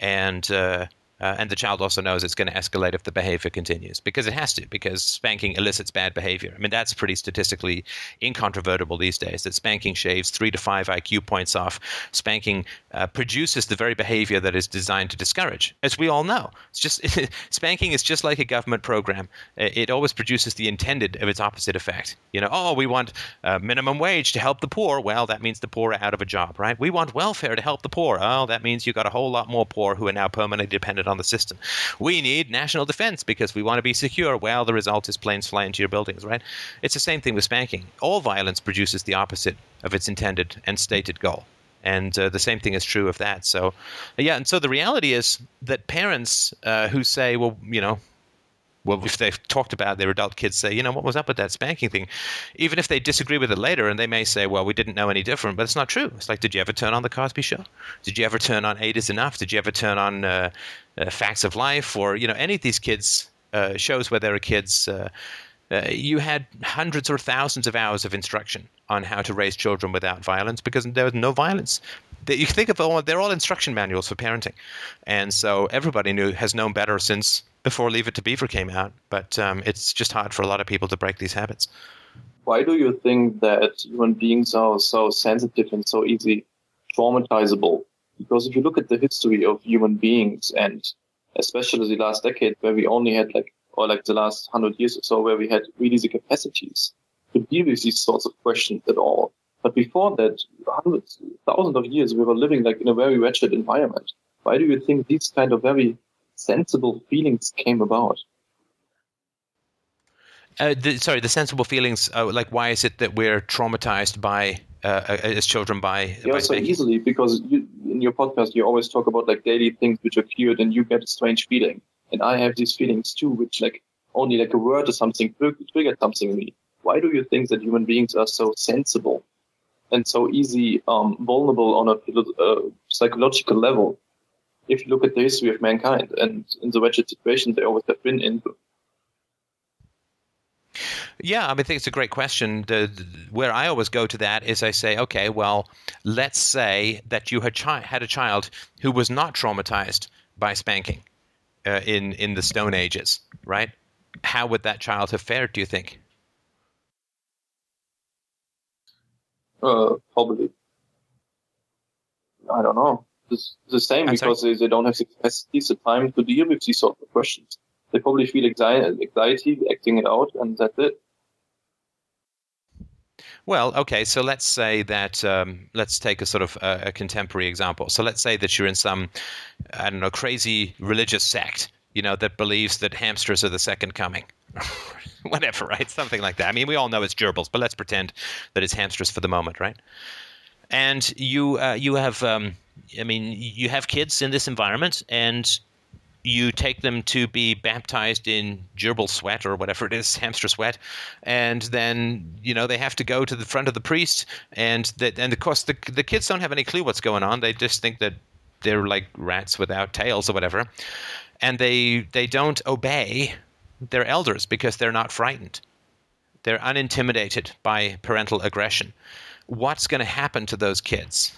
and uh, uh, and the child also knows it's going to escalate if the behavior continues because it has to, because spanking elicits bad behavior. I mean, that's pretty statistically incontrovertible these days that spanking shaves three to five IQ points off. Spanking uh, produces the very behavior that is designed to discourage, as we all know. It's just spanking is just like a government program. It always produces the intended of its opposite effect. You know, oh, we want uh, minimum wage to help the poor. Well, that means the poor are out of a job, right? We want welfare to help the poor. Oh, that means you've got a whole lot more poor who are now permanently dependent on the system. We need national defense because we want to be secure. Well, the result is planes fly into your buildings, right? It's the same thing with spanking. All violence produces the opposite of its intended and stated goal. And uh, the same thing is true of that. So, yeah, and so the reality is that parents uh, who say, well, you know, well, if they've talked about their adult kids, say, you know, what was up with that spanking thing? Even if they disagree with it later, and they may say, well, we didn't know any different, but it's not true. It's like, did you ever turn on the Cosby Show? Did you ever turn on Eight Is Enough? Did you ever turn on uh, uh, Facts of Life, or you know, any of these kids uh, shows where there are kids? Uh, uh, you had hundreds or thousands of hours of instruction on how to raise children without violence because there was no violence you think of all they're all instruction manuals for parenting and so everybody knew has known better since before Leave It to Beaver came out, but um, it's just hard for a lot of people to break these habits.
Why do you think that human beings are so sensitive and so easy traumatizable? Because if you look at the history of human beings and especially the last decade where we only had like, or like the last hundred years or so where we had really the capacities to deal with these sorts of questions at all. But before that, hundreds, thousands of years, we were living like in a very wretched environment. Why do you think these kind of very sensible feelings came about?
Uh, the, sorry, the sensible feelings. Uh, like, why is it that we're traumatized by uh, uh as children by?
Yeah,
by
so easily because you, in your podcast you always talk about like daily things which occurred, and you get a strange feeling, and I have these feelings too, which like only like a word or something triggered something in me. Why do you think that human beings are so sensible and so easy um, vulnerable on a uh, psychological level? If you look at the history of mankind and in the wretched situation they always have been in.
Yeah, I mean, I think it's a great question. The, where I always go to that is I say, okay, well, let's say that you had, chi- had a child who was not traumatized by spanking, uh, in in the Stone Ages, right? How would that child have fared? Do you think?
Uh, probably. I don't know. The same
I'm
because they, they don't have the capacity, the time to deal with these sort of questions. They probably feel anxi- anxiety, acting it out, and that's it.
Well, okay, so let's say that um, let's take a sort of uh, a contemporary example. So let's say that you're in some, I don't know, crazy religious sect, you know, that believes that hamsters are the second coming. Whatever, right? Something like that. I mean, we all know it's gerbils, but let's pretend that it's hamsters for the moment, right? And you uh, you have, um, I mean, you have kids in this environment, and you take them to be baptized in gerbil sweat or whatever it is, hamster sweat, and then you know they have to go to the front of the priest, and that and of course the the kids don't have any clue what's going on. They just think that they're like rats without tails or whatever, and they they don't obey their elders because they're not frightened. They're unintimidated by parental aggression. What's going to happen to those kids?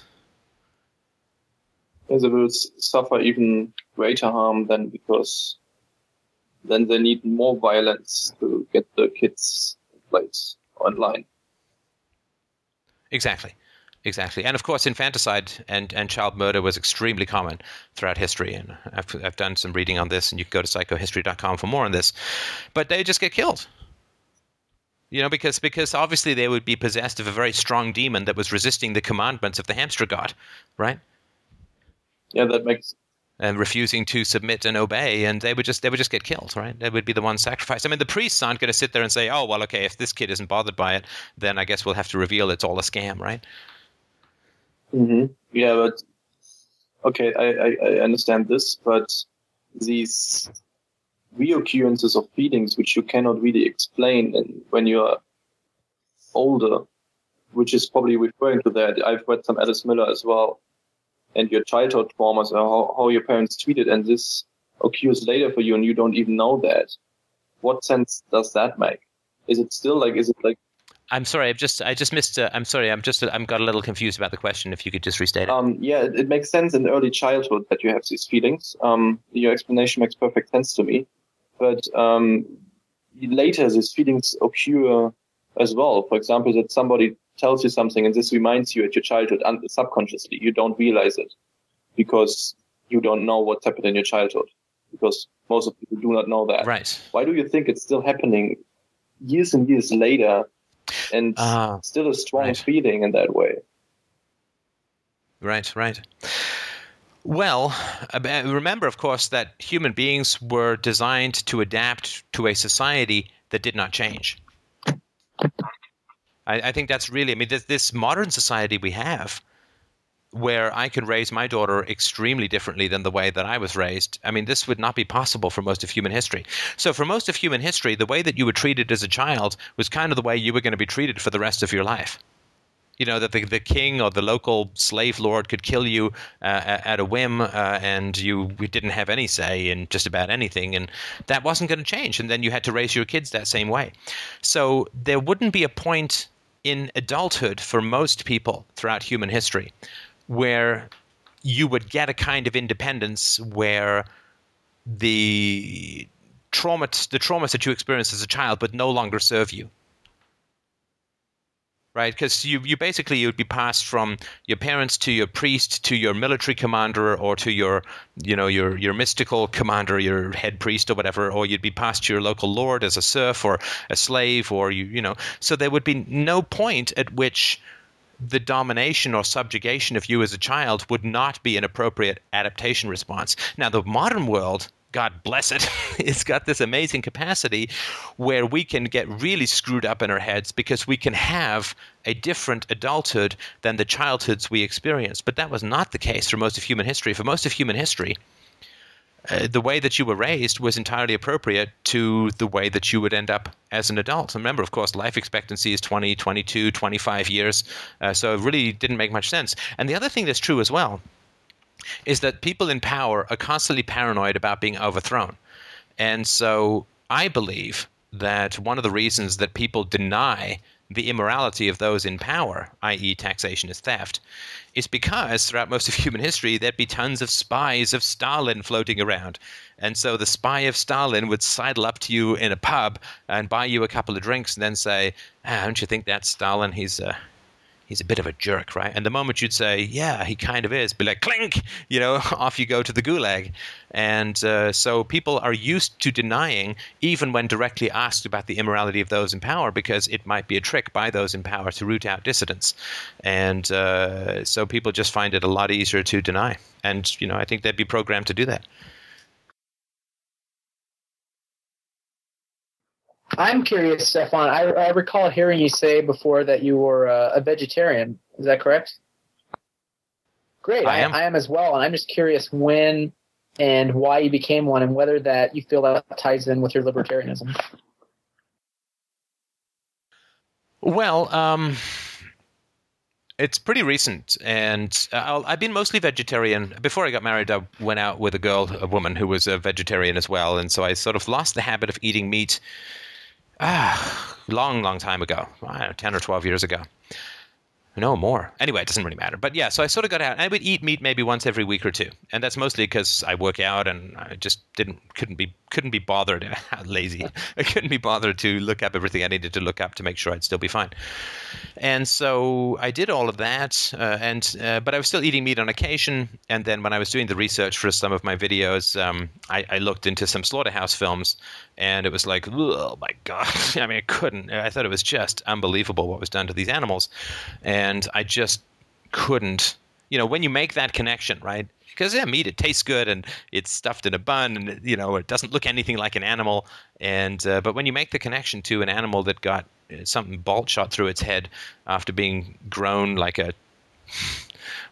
They will suffer even greater harm than because then they need more violence to get the kids in place online.
Exactly. Exactly. And of course, infanticide and, and child murder was extremely common throughout history. And I've, I've done some reading on this, and you can go to psychohistory.com for more on this. But they just get killed. You know, because because obviously they would be possessed of a very strong demon that was resisting the commandments of the hamster god, right?
Yeah, that makes
And refusing to submit and obey, and they would just they would just get killed, right? They would be the one sacrificed. I mean, the priests aren't going to sit there and say, "Oh, well, okay, if this kid isn't bothered by it, then I guess we'll have to reveal it's all a scam," right?
hmm Yeah, but okay, I, I, I understand this, but these reoccurrences of feelings which you cannot really explain and when you're older, which is probably referring to that. I've read some Alice Miller as well, and your childhood traumas or how, how your parents treated, and this occurs later for you, and you don't even know that. What sense does that make? Is it still like? Is it like?
I'm sorry, I've just I just missed. Uh, I'm sorry, I'm just I'm got a little confused about the question. If you could just restate it.
Um, yeah, it, it makes sense in early childhood that you have these feelings. Um, your explanation makes perfect sense to me, but um, later these feelings occur as well. For example, that somebody tells you something and this reminds you at your childhood un- subconsciously. You don't realize it because you don't know what's happened in your childhood because most of people do not know that.
right.
Why do you think it's still happening years and years later and
Ah,
still a strong
right.
feeling in that way?
right, right. Well, uh, remember, of course, that human beings were designed to adapt to a society that did not change. I, I think that's really, I mean, this, this modern society we have, where I could raise my daughter extremely differently than the way that I was raised. I mean, this would not be possible for most of human history. So, for most of human history, the way that you were treated as a child was kind of the way you were going to be treated for the rest of your life. You know, that the, the king or the local slave lord could kill you uh, at a whim, uh, and you didn't have any say in just about anything, and that wasn't going to change. And then you had to raise your kids that same way. So, there wouldn't be a point in adulthood for most people throughout human history where you would get a kind of independence where the trauma the traumas that you experienced as a child would no longer serve you right because you, you basically you'd be passed from your parents to your priest to your military commander or to your you know your your mystical commander your head priest or whatever or you'd be passed to your local lord as a serf or a slave or you you know so there would be no point at which the domination or subjugation of you as a child would not be an appropriate adaptation response. Now, the modern world, God bless it, it's got this amazing capacity where we can get really screwed up in our heads because we can have a different adulthood than the childhoods we experienced. But that was not the case for most of human history. For most of human history, uh, the way that you were raised was entirely appropriate to the way that you would end up as an adult. And remember, of course, life expectancy is 20, 22, 25 years. Uh, so it really didn't make much sense. And the other thing that's true as well is that people in power are constantly paranoid about being overthrown. And so I believe that one of the reasons that people deny the immorality of those in power, i.e., taxation is theft, is because throughout most of human history there'd be tons of spies of Stalin floating around. And so the spy of Stalin would sidle up to you in a pub and buy you a couple of drinks and then say, ah, Don't you think that's Stalin? He's. Uh, he's a bit of a jerk, right? And the moment you'd say, yeah, he kind of is, be like, clink, you know, off you go to the gulag. And uh, so people are used to denying, even when directly asked about the immorality of those in power, because it might be a trick by those in power to root out dissidents. And uh, so people just find it a lot easier to deny. And, you know, I think they'd be programmed to do that.
I'm curious, Stefan. I, I recall hearing you say before that you were uh, a vegetarian. Is that correct? Great.
I am.
I, am as well. And I'm just curious when and why you became one and whether that you feel that ties in with your libertarianism.
Well, um, it's pretty recent, and i have been mostly vegetarian. Before I got married, I went out with a girl, a woman who was a vegetarian as well, and so I sort of lost the habit of eating meat ah, long, long time ago, know, 10 or 12 years ago. No more. Anyway, it doesn't really matter. But yeah, so I sort of got out. I would eat meat maybe once every week or two, and that's mostly because I work out and I just didn't couldn't be couldn't be bothered. lazy. I couldn't be bothered to look up everything I needed to look up to make sure I'd still be fine. And so I did all of that, uh, and uh, but I was still eating meat on occasion. And then when I was doing the research for some of my videos, um, I, I, looked into some slaughterhouse films, and it was like, oh my god! I mean, I couldn't. I thought it was just unbelievable what was done to these animals, and I just couldn't. You know, when you make that connection, right? because yeah, meat it tastes good and it's stuffed in a bun and you know it doesn't look anything like an animal. And uh, but when you make the connection to an animal that got uh, something bolt shot through its head after being grown like a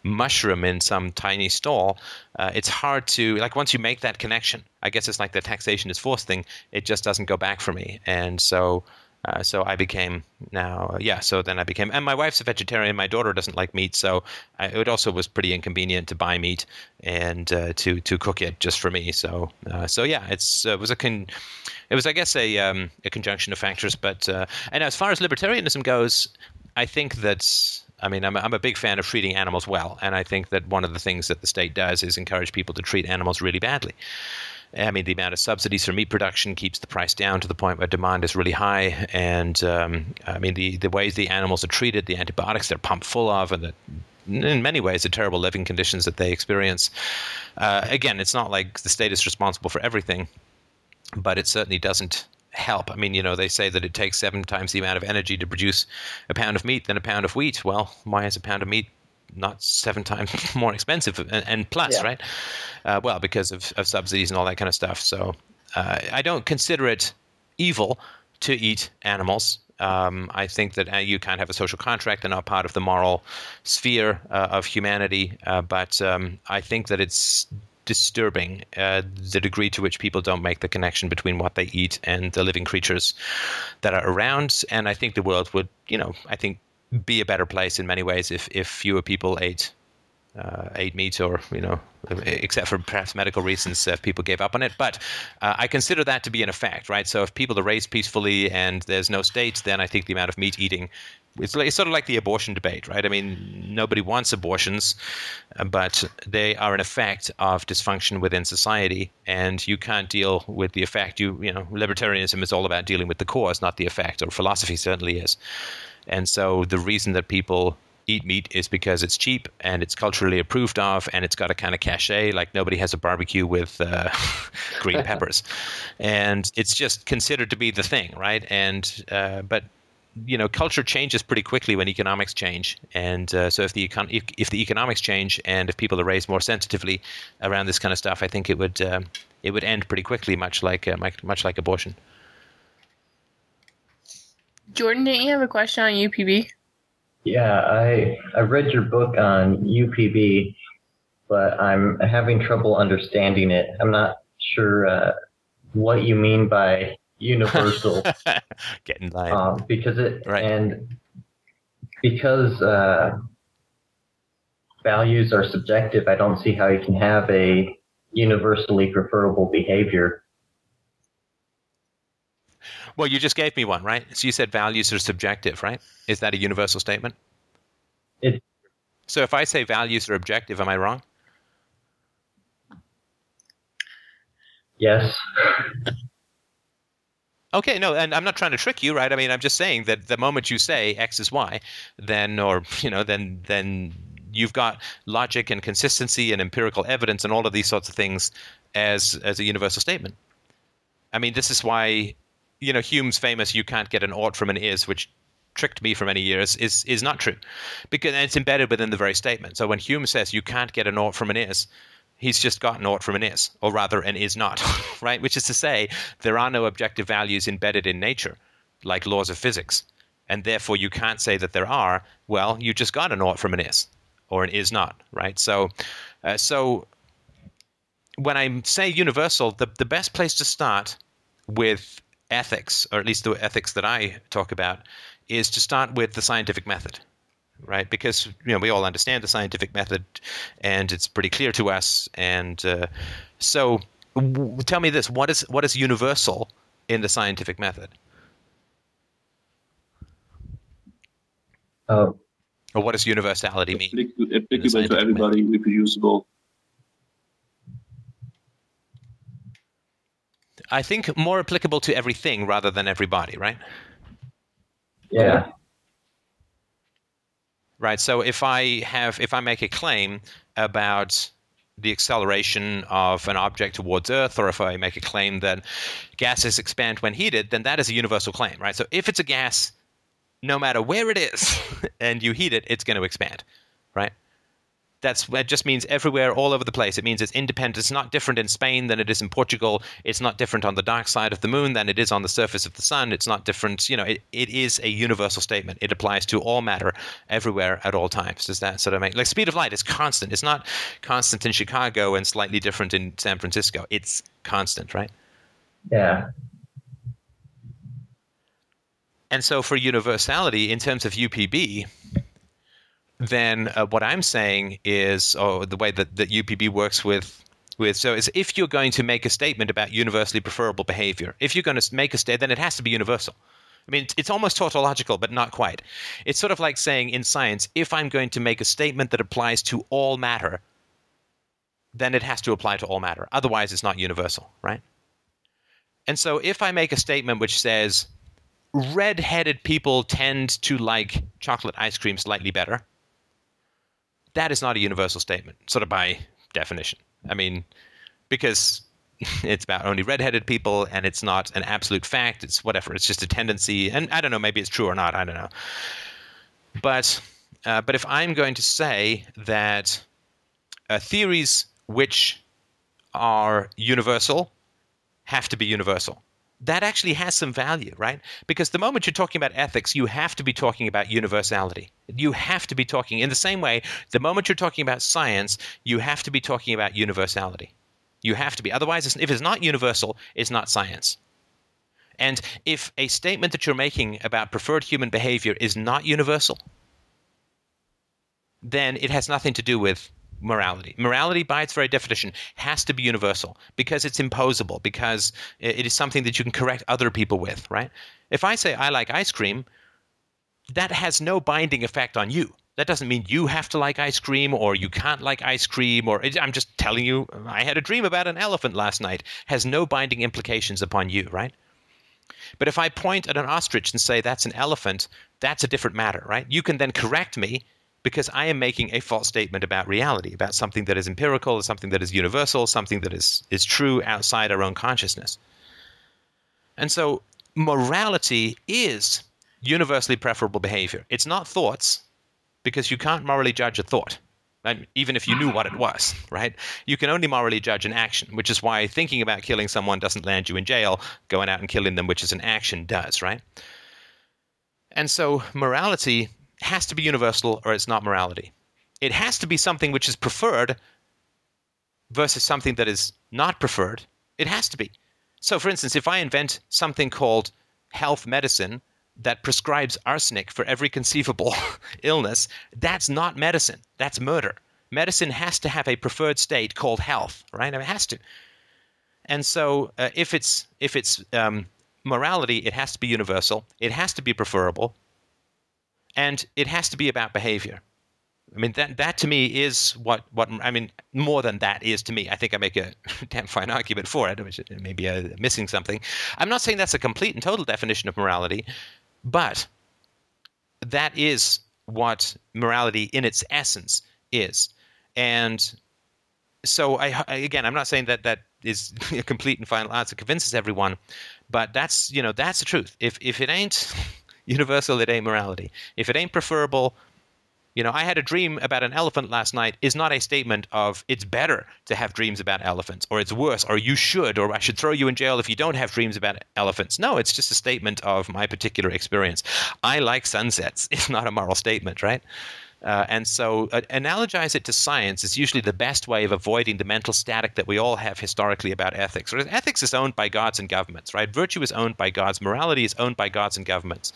mushroom in some tiny stall, uh, it's hard to like once you make that connection. I guess it's like the taxation is forced thing. It just doesn't go back for me, and so uh, so I became now, uh, yeah. So then I became, and my wife's a vegetarian. My daughter doesn't like meat, so I, it also was pretty inconvenient to buy meat and uh, to to cook it just for me. So uh, so yeah, it's uh, it was a con, it was I guess a um, a conjunction of factors. But uh, and as far as libertarianism goes, I think that. I mean, I'm, I'm a big fan of treating animals well, and I think that one of the things that the state does is encourage people to treat animals really badly. I mean, the amount of subsidies for meat production keeps the price down to the point where demand is really high. And um, I mean, the, the ways the animals are treated, the antibiotics they're pumped full of, and the in many ways the terrible living conditions that they experience. Uh, again, it's not like the state is responsible for everything, but it certainly doesn't help. I mean, you know, they say that it takes seven times the amount of energy to produce a pound of meat than a pound of wheat. Well, why is a pound of meat not seven times more expensive and, and plus, yeah. right? Uh, well, because of, of subsidies and all that kind of stuff. So uh, I don't consider it evil to eat animals. Um, I think that uh, you of have a social contract and are part of the moral sphere uh, of humanity. Uh, but um, I think that it's disturbing uh, the degree to which people don't make the connection between what they eat and the living creatures that are around. And I think the world would, you know, I think be a better place in many ways if, if fewer people ate uh, ate meat or you know except for perhaps medical reasons if people gave up on it. But uh, i consider that to be an effect right? So if people are raised peacefully and there's no state then i think the amount of meat eating it's, like, it's sort of like the abortion debate right? I mean nobody wants abortions uh, but they are an effect of dysfunction within society. And you can't deal with the effect. You you know libertarianism is all about dealing with the cause not the effect or philosophy certainly is. And so the reason that people eat meat is because it's cheap and it's culturally approved of and it's got a kind of cachet like nobody has a barbecue with uh, green peppers. And it's just considered to be the thing right? And uh, but you know culture changes pretty quickly when economics change. And uh, so if the econ- if, if, the economics change and if people are raised more sensitively around this kind of stuff i think it would um, it would end pretty quickly much like uh, much like abortion.
Jordan, didn't you have a question on UPB?
Yeah, I I read your book on UPB, but I'm having trouble understanding it. I'm not sure uh, what you mean by universal.
Getting line.
Um, because it right. and because uh, values are subjective, I don't see how you can have a universally preferable behavior
Well, you just gave me one, right? So you said values are subjective, right? Is that a universal statement?
It-
so if I say values are objective, am I wrong?
Yes.
Okay, no, and I'm not trying to trick you, right? I mean, I'm just saying that the moment you say X is Y, then, or you know, then then you've got logic and consistency and empirical evidence and all of these sorts of things as as a universal statement. I mean, this is why, you know, Hume's famous "you can't get an ought from an is," which tricked me for many years, is is not true, because it's embedded within the very statement. So when Hume says you can't get an ought from an is, he's just got naught from an is, or rather an is not, right? Which is to say, there are no objective values embedded in nature, like laws of physics. And therefore, you can't say that there are. Well, you just got a naught from an is, or an is not, right? So, uh, so when I say universal, the, the best place to start with ethics, or at least the ethics that I talk about, is to start with the scientific method right? Because you know we all understand the scientific method, and it's pretty clear to us. And uh, so, w- tell me this: what is what is universal in the scientific method,
Oh,
or what does universality mean?
Applic- applicable to everybody, reproducible.
I think more applicable to everything rather than everybody, right?
yeah.
Right. So if I have if I make a claim about the acceleration of an object towards Earth, or if I make a claim that gases expand when heated, then that is a universal claim, right? So if it's a gas, no matter where it is, and you heat it, it's going to expand, right? That's that just means everywhere, all over the place. It means it's independent. It's not different in Spain than it is in Portugal. It's not different on the dark side of the moon than it is on the surface of the sun. It's not different. You know, it, it is a universal statement. It applies to all matter everywhere at all times. Does that sort of make like speed of light is constant? It's not constant in Chicago and slightly different in San Francisco. It's constant, right?
Yeah.
And so for universality, in terms of UPB, then uh, what I'm saying is, or the way that, that UPB works with with so is if you're going to make a statement about universally preferable behavior, if you're going to make a statement, then it has to be universal. I mean, it's almost tautological, but not quite. It's sort of like saying in science, if I'm going to make a statement that applies to all matter, then it has to apply to all matter. Otherwise, it's not universal, right? And so if I make a statement which says, red-headed people tend to like chocolate ice cream slightly better, that is not a universal statement, sort of by definition. I mean, because it's about only redheaded people and it's not an absolute fact. It's whatever. It's just a tendency. And I don't know, maybe it's true or not. I don't know. But, uh, but if I'm going to say that uh, theories which are universal have to be universal, that actually has some value, right? Because the moment you're talking about ethics, you have to be talking about universality. You have to be talking in the same way, the moment you're talking about science, you have to be talking about universality. You have to be. Otherwise, if it's not universal, it's not science. And if a statement that you're making about preferred human behavior is not universal, then it has nothing to do with morality. Morality, by its very definition, has to be universal because it's imposable, because it is something that you can correct other people with, right? If I say I like ice cream, that has no binding effect on you. That doesn't mean you have to like ice cream or you can't like ice cream or I'm just telling you I had a dream about an elephant last night has no binding implications upon you, right? But if I point at an ostrich and say that's an elephant, that's a different matter, right? You can then correct me because I am making a false statement about reality, about something that is empirical, something that is universal, something that is, is true outside our own consciousness. And so morality is universally preferable behavior. It's not thoughts, because you can't morally judge a thought. even if you knew what it was, right? You can only morally judge an action, which is why thinking about killing someone doesn't land you in jail. Going out and killing them, which is an action, does, right? And so morality has to be universal or it's not morality. It has to be something which is preferred versus something that is not preferred. It has to be. So, for instance, if I invent something called health medicine that prescribes arsenic for every conceivable illness, that's not medicine. That's murder. Medicine has to have a preferred state called health, right? It has to. And so, uh, if it's if it's um, morality, it has to be universal, it has to be preferable, and it has to be about behavior. I mean that that to me is what what I mean more than that is to me. I think I make a damn fine argument for it, maybe I'm missing something. I'm not saying that's a complete and total definition of morality, but that is what morality in its essence is. And so I again, I'm not saying that that is a complete and final answer convinces everyone, but that's you know that's the truth. If if it ain't universal, it ain't morality. If it ain't preferable, you know, I had a dream about an elephant last night is not a statement of it's better to have dreams about elephants or it's worse or you should or I should throw you in jail if you don't have dreams about elephants. No, it's just a statement of my particular experience. I like sunsets. It's not a moral statement, right? Uh, and so, uh, analogize it to science is usually the best way of avoiding the mental static that we all have historically about ethics. Whereas ethics is owned by gods and governments, right? Virtue is owned by gods, morality is owned by gods and governments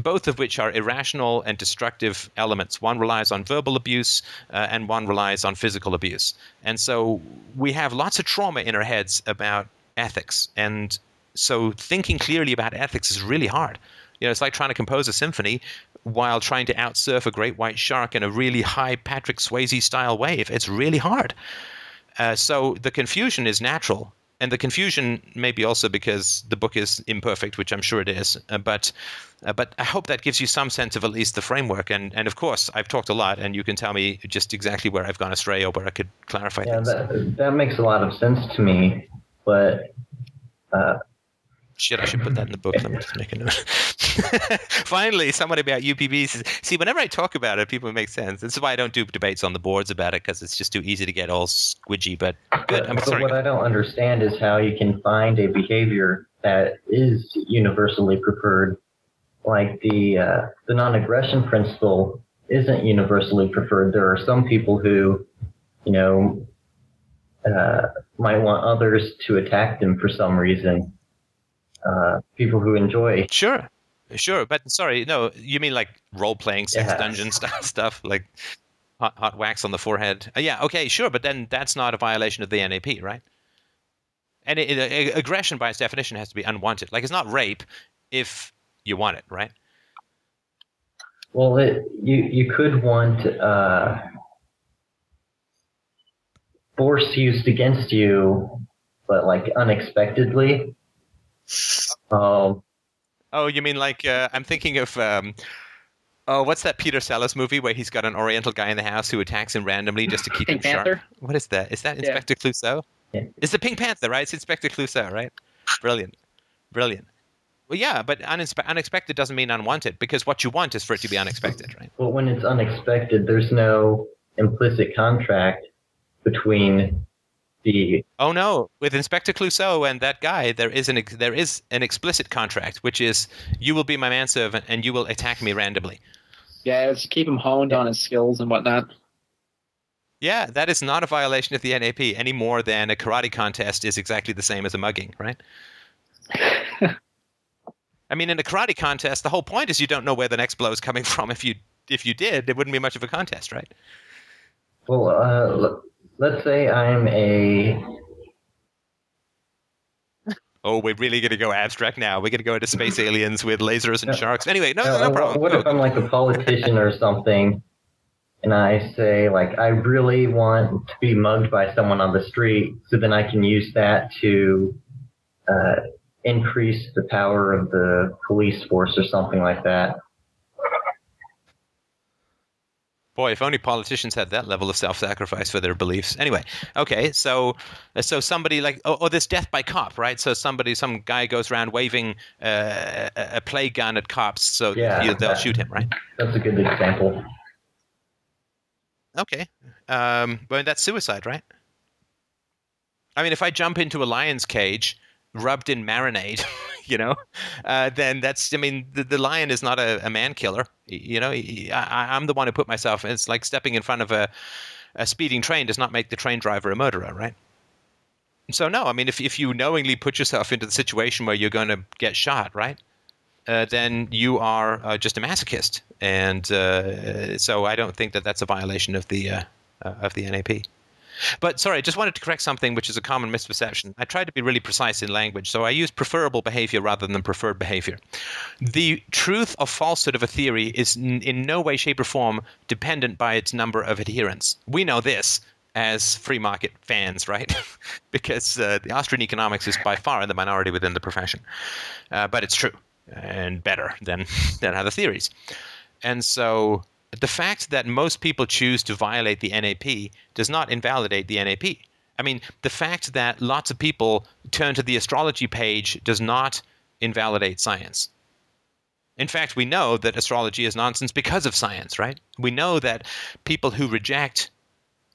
both of which are irrational and destructive elements. One relies on verbal abuse, uh, and one relies on physical abuse. And so we have lots of trauma in our heads about ethics. And so thinking clearly about ethics is really hard. You know, it's like trying to compose a symphony while trying to outsurf a great white shark in a really high Patrick Swayze style wave. It's really hard. Uh, so the confusion is natural and the confusion may be also because the book is imperfect, which I'm sure it is. Uh, but uh, but I hope that gives you some sense of at least the framework. And and of course, I've talked a lot, and you can tell me just exactly where I've gone astray or where I could clarify
yeah,
things.
That, that makes a lot of sense to me. But uh,
Shit, I should put that in the book. Let me just make a note. Finally, somebody about UPBs. See, whenever I talk about it, people make sense. This is why I don't do debates on the boards about it because it's just too easy to get all squidgy. But good. I'm
but
sorry.
what I don't understand is how you can find a behavior that is universally preferred, like the uh, the non-aggression principle isn't universally preferred. There are some people who, you know, uh, might want others to attack them for some reason uh, people who enjoy.
Sure, sure, but sorry, no, you mean like role playing sex
Yeah.
dungeon stuff, stuff like hot, hot wax on the forehead. Uh, yeah, okay, sure, but then that's not a violation of the NAP, right? And it, it, aggression, by its definition, has to be unwanted. Like it's not rape if you want it, right?
Well, it, you you could want uh, force used against you, but like unexpectedly. Um,
Oh, you mean like uh, I'm thinking of um, oh, what's that Peter Sellers movie where he's got an Oriental guy in the house who attacks him randomly just to keep
Pink
him sharp? What is that? Is that
Yeah.
Inspector Clouseau?
Yeah.
It's the Pink Panther, right? It's Inspector Clouseau, right? Brilliant, brilliant. Well, yeah, but unspe- unexpected doesn't mean unwanted because what you want is for it to be unexpected, right?
but when it's unexpected, there's no implicit contract between the
Oh no! With Inspector Clouseau and that guy, there is an there is an explicit contract, which is you will be my manservant and you will attack me randomly.
Yeah, it's to keep him honed on his skills and whatnot.
Yeah, that is not a violation of the NAP any more than a karate contest is exactly the same as a mugging, right? I mean, in a karate contest, the whole point is you don't know where the next blow is coming from. If you if you did, it wouldn't be much of a contest, right?
well, uh, l- let's say I'm a
Oh, we're really going to go abstract now. We're going to go into space aliens with lasers and
No.
sharks. Anyway, no, no
what-
problem.
What
Go,
if. I'm like a politician or something, and I say like I really want to be mugged by someone on the street, so then I can use that to uh, increase the power of the police force or something like that.
Boy, if only politicians had that level of self-sacrifice for their beliefs. Anyway, okay, so so somebody like oh, oh this death by cop, right? So somebody, some guy goes around waving uh, a a play gun at cops, so
Yeah,
you, they'll
that-
shoot him, right?
That's a good example.
Okay, um, but that's suicide, right? I mean, if I jump into a lion's cage rubbed in marinade, you know, uh, then that's. I mean, the, the lion is not a, a man killer. You know, I, I'm the one who put myself. It's like stepping in front of a, a speeding train does not make the train driver a murderer, right? So no, I mean, if if you knowingly put yourself into the situation where you're going to get shot, right? Uh, then you are uh, just a masochist, and uh, so I don't think that that's a violation of the uh, uh, of the NAP. But sorry, I just wanted to correct something which is a common misperception. I tried to be really precise in language, so I use preferable behavior rather than preferred behavior. The truth or falsehood of a theory is n- in no way, shape, or form dependent by its number of adherents. We know this as free market fans, right? because uh, the Austrian economics is by far in the minority within the profession. Uh, but it's true and better than, than other theories. And so the fact that most people choose to violate the NAP does not invalidate the NAP. I mean, the fact that lots of people turn to the astrology page does not invalidate science. In fact, we know that astrology is nonsense because of science, right? We know that people who reject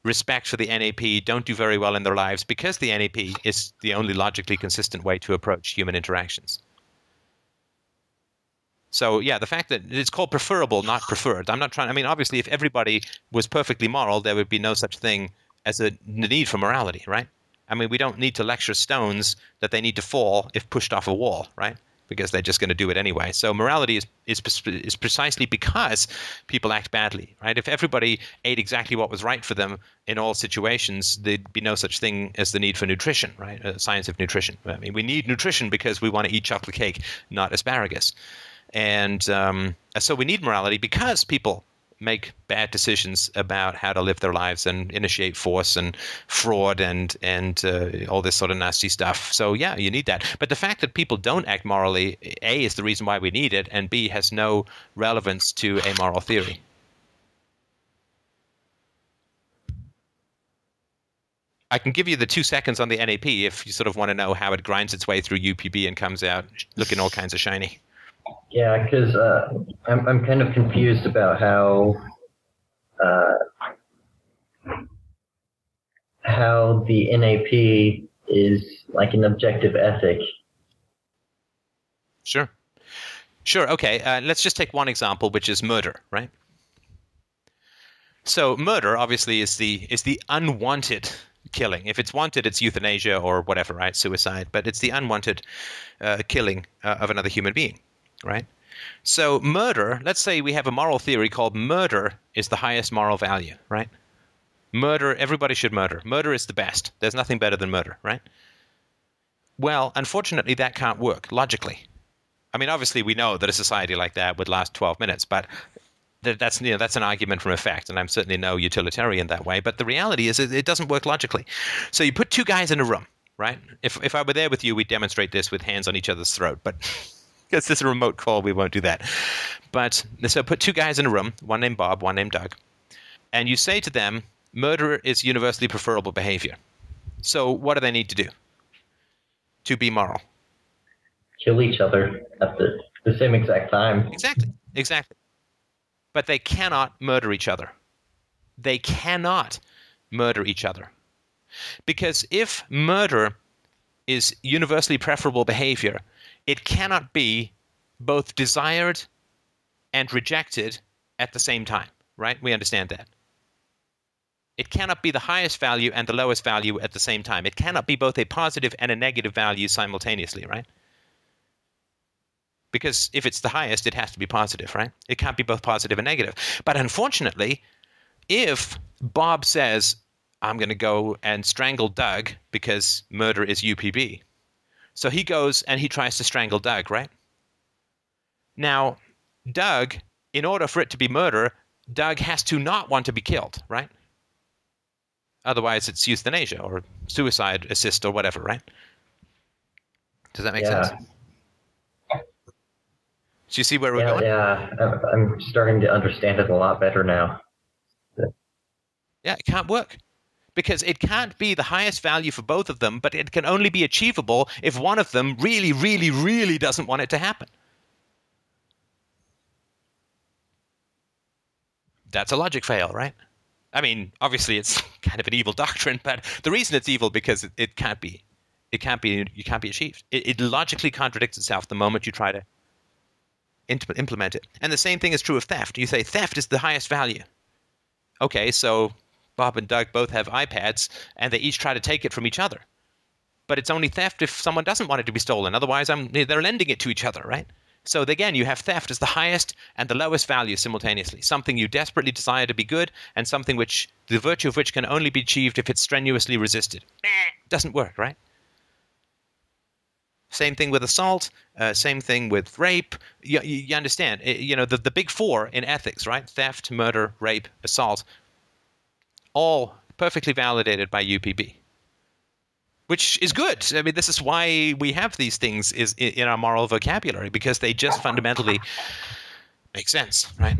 respect for the NAP don't do very well in their lives because the NAP is the only logically consistent way to approach human interactions. So yeah, the fact that it's called preferable, not preferred. I'm not trying. I mean, obviously, if everybody was perfectly moral, there would be no such thing as a need for morality, right? I mean, we don't need to lecture stones that they need to fall if pushed off a wall, right? Because they're just going to do it anyway. So morality is, is is precisely because people act badly, right? If everybody ate exactly what was right for them in all situations, there'd be no such thing as the need for nutrition, right? Uh, science of nutrition. I mean, we need nutrition because we want to eat chocolate cake, not asparagus. And um, so we need morality because people make bad decisions about how to live their lives and initiate force and fraud and and uh, all this sort of nasty stuff. So yeah, you need that. But the fact that people don't act morally, a is the reason why we need it, and b has no relevance to a moral theory. I can give you the two seconds on the NAP if you sort of want to know how it grinds its way through UPB and comes out looking all kinds of shiny.
Yeah, because uh, I'm I'm kind of confused about how uh, how the NAP is like an objective ethic.
Sure, sure. Okay, uh, let's just take one example, which is murder, right? So murder obviously is the is the unwanted killing. If it's wanted, it's euthanasia or whatever, right? Suicide. But it's the unwanted uh, killing uh, of another human being right? So, murder, let's say we have a moral theory called murder is the highest moral value, right? Murder, everybody should murder. Murder is the best. There's nothing better than murder, right? Well, unfortunately, that can't work logically. I mean, obviously, we know that a society like that would last 12 minutes, but that's you know that's an argument from effect, and I'm certainly no utilitarian that way. But the reality is, it, doesn't work logically. So you put two guys in a room, right? If if I were there with you, we'd demonstrate this with hands on each other's throat, but because this is a remote call, we won't do that. But so put two guys in a room, one named Bob, one named Doug, and you say to them, murder is universally preferable behavior. So what do they need to do to be moral?
Kill each other at the, the same exact time.
Exactly, exactly. But they cannot murder each other. They cannot murder each other. Because if murder is universally preferable behavior, it cannot be both desired and rejected at the same time, right? We understand that. It cannot be the highest value and the lowest value at the same time. It cannot be both a positive and a negative value simultaneously, right? Because if it's the highest, it has to be positive, right? It can't be both positive and negative. But unfortunately, if Bob says, I'm going to go and strangle Doug because murder is UPB, so he goes and he tries to strangle Doug, right? Now, Doug, in order for it to be murder, Doug has to not want to be killed, right? Otherwise, it's euthanasia or suicide assist or whatever, right? Does that make
Yeah.
sense? Do you see where we're
Yeah,
going?
yeah. I'm- I'm starting to understand it a lot better now.
Yeah, it can't work. Because it can't be the highest value for both of them, but it can only be achievable if one of them really, really, really doesn't want it to happen. That's a logic fail, right? I mean, obviously it's kind of an evil doctrine, but the reason it's evil because it, it can't be it can't be you can't be achieved. It, it logically contradicts itself the moment you try to implement it. And the same thing is true of theft. You say theft is the highest value. Okay, so Bob and Doug both have iPads, and they each try to take it from each other. But it's only theft if someone doesn't want it to be stolen. Otherwise, I'm, they're lending it to each other, right? So again, you have theft as the highest and the lowest value simultaneously. Something you desperately desire to be good, and something which the virtue of which can only be achieved if it's strenuously resisted. Doesn't work, right? Same thing with assault. Uh, same thing with rape. You, you understand? You know the the big four in ethics, right? Theft, murder, rape, assault. All perfectly validated by UPB which is good. I mean, this is why we have these things is in our moral vocabulary because they just fundamentally make sense, right?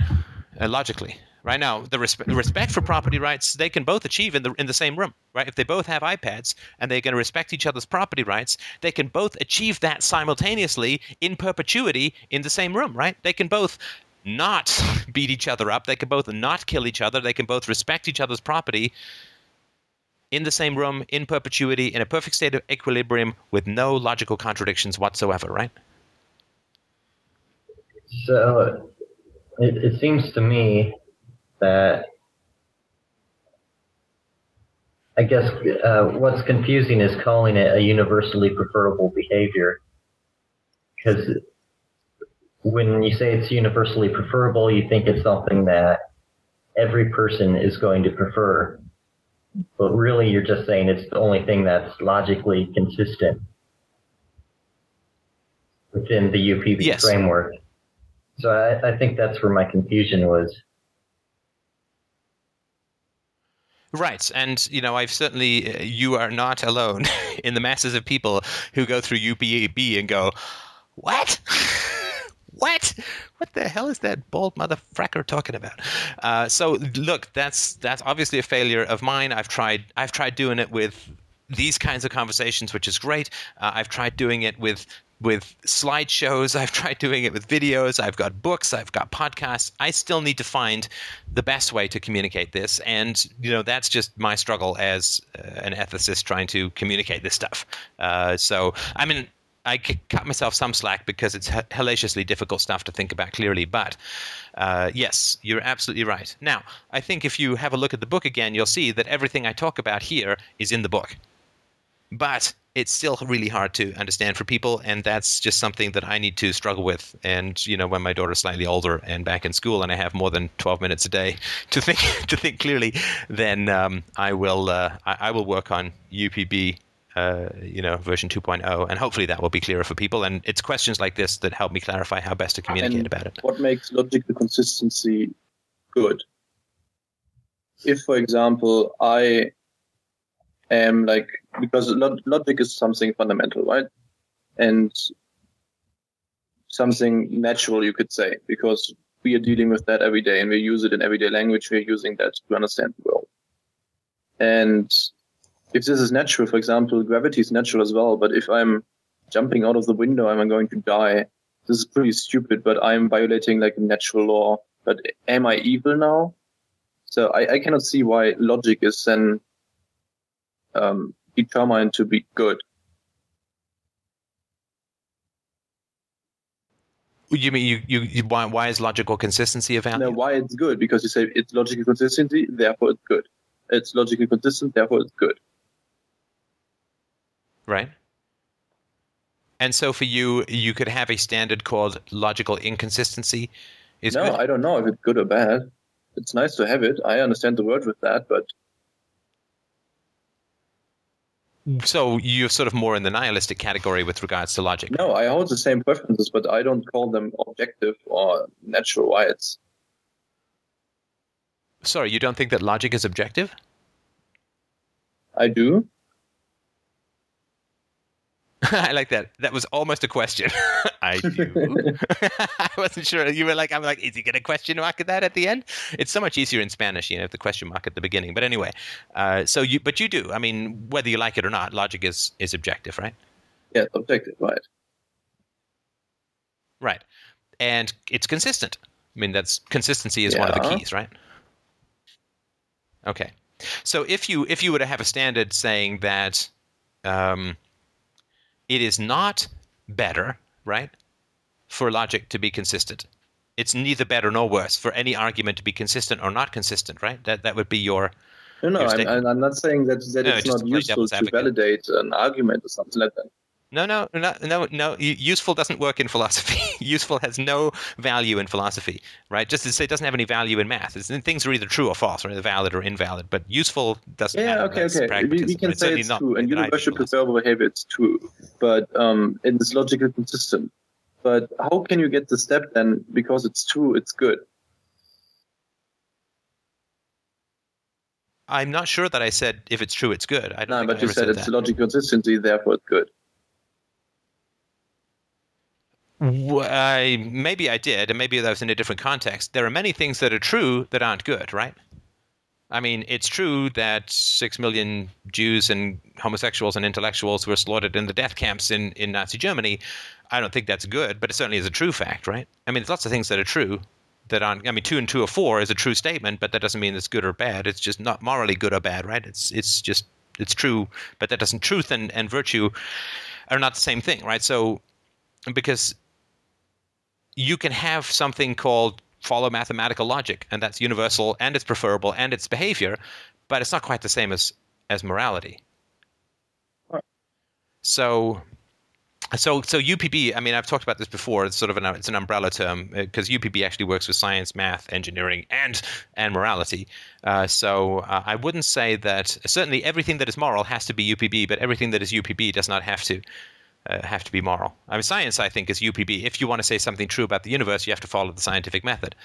Uh, logically. Right now, the respe- respect for property rights they can both achieve in the in the same room, right? If they both have iPads and they're going to respect each other's property rights, they can both achieve that simultaneously in perpetuity in the same room, right? They can both not beat each other up. They can both not kill each other. They can both respect each other's property in the same room in perpetuity in a perfect state of equilibrium with no logical contradictions whatsoever, right?
So it, it seems to me that I guess uh, what's confusing is calling it a universally preferable behavior. Because when you say it's universally preferable, you think it's something that every person is going to prefer but really you're just saying it's the only thing that's logically consistent within the UPB
yes.
framework. So I, I think that's where my confusion was.
Right, and you know, I've certainly uh, you are not alone in the masses of people who go through UPB and go, "What? what? What the hell is that bald motherfucker talking about? Uh, so look, that's that's obviously a failure of mine. I've tried I've tried doing it with these kinds of conversations, which is great. Uh, I've tried doing it with with slideshows. I've tried doing it with videos. I've got books. I've got podcasts. I still need to find the best way to communicate this, and you know that's just my struggle as uh, an ethicist trying to communicate this stuff. Uh, so I mean, I cut myself some slack because it's hellaciously difficult stuff to think about clearly. But uh, yes, you're absolutely right. Now, I think if you have a look at the book again, you'll see that everything I talk about here is in the book. But it's still really hard to understand for people, and that's just something that I need to struggle with. And you know, when my daughter's slightly older and back in school, and I have more than twelve minutes a day to think to think clearly, then um, I will uh, I, I will work on UPB uh, you know, version 2.0, and hopefully that will be clearer for people. And it's questions like this that help me clarify how best to communicate
and
about it.
What makes logical consistency good? If, for example, I am like because logic is something fundamental, right? And something natural, you could say, because we are dealing with that every day and we use it in everyday language. We're using that to understand the world. And if this is natural, for example, gravity is natural as well. But if I'm jumping out of the window, I'm going to die. This is pretty stupid, but I'm violating like a natural law. But am I evil now? So I, I cannot see why logic is then um, determined to be good.
You mean you, you, you why, why is logical consistency a value?
No, why it's good because you say it's logical consistency, therefore it's good. It's logically consistent, therefore it's good.
Right. And so for you, you could have a standard called logical inconsistency. Is
no,
good?
I don't know if it's good or bad. It's nice to have it. I understand the word with that, but
so you're sort of more in the nihilistic category with regards to logic.
No, I hold the same preferences, but I don't call them objective or natural rights.
Sorry, you don't think that logic is objective?
I do.
I like that. That was almost a question. I do. I wasn't sure. You were like, I'm like, is he going to question mark at that at the end? It's so much easier in Spanish, you know, the question mark at the beginning. But anyway, uh, so you, but you do. I mean, whether you like it or not, logic is is objective, right?
Yeah, objective, right?
Right, and it's consistent. I mean, that's consistency is
yeah.
one of the keys, right? Okay, so if you if you were to have a standard saying that. Um, it is not better, right, for logic to be consistent. It's neither better nor worse for any argument to be consistent or not consistent, right? That that would be your.
No, no,
your
I'm, I'm not saying that, that
No,
it's not useful to validate an argument or something like that.
No, no, no, no, no. Useful doesn't work in philosophy. useful has no value in philosophy, right? Just to say, it doesn't have any value in math. It's, things are either true or false, right? They're valid or invalid. But useful doesn't.
Yeah,
matter.
okay,
That's
okay. We, we can say it's true, and universal preferable behavior it's true, but um, it's logically consistent. But how can you get the step then? Because it's true, it's good.
I'm not sure that I said if it's true, it's good. I don't
No, but you said
said
it's
that.
logical consistency, therefore it's good.
W- I maybe I did, and maybe that was in a different context. There are many things that are true that aren't good, right? I mean, it's true that six million Jews and homosexuals and intellectuals were slaughtered in the death camps in, in Nazi Germany. I don't think that's good, but it certainly is a true fact, right? I mean, there's lots of things that are true that aren't. I mean, two and two or four is a true statement, but that doesn't mean it's good or bad. It's just not morally good or bad, right? It's it's just it's true, but that doesn't. Truth and, and virtue are not the same thing, right? So because you can have something called follow mathematical logic, and that's universal and it's preferable and it's behavior, but it's not quite the same as as morality.
Right.
So. So, so UPB. I mean, I've talked about this before. It's sort of an it's an umbrella term because UPB actually works with science, math, engineering, and and morality. Uh, so, uh, I wouldn't say that certainly everything that is moral has to be UPB, but everything that is UPB does not have to uh, have to be moral. I mean, science, I think, is UPB. If you want to say something true about the universe, you have to follow the scientific method.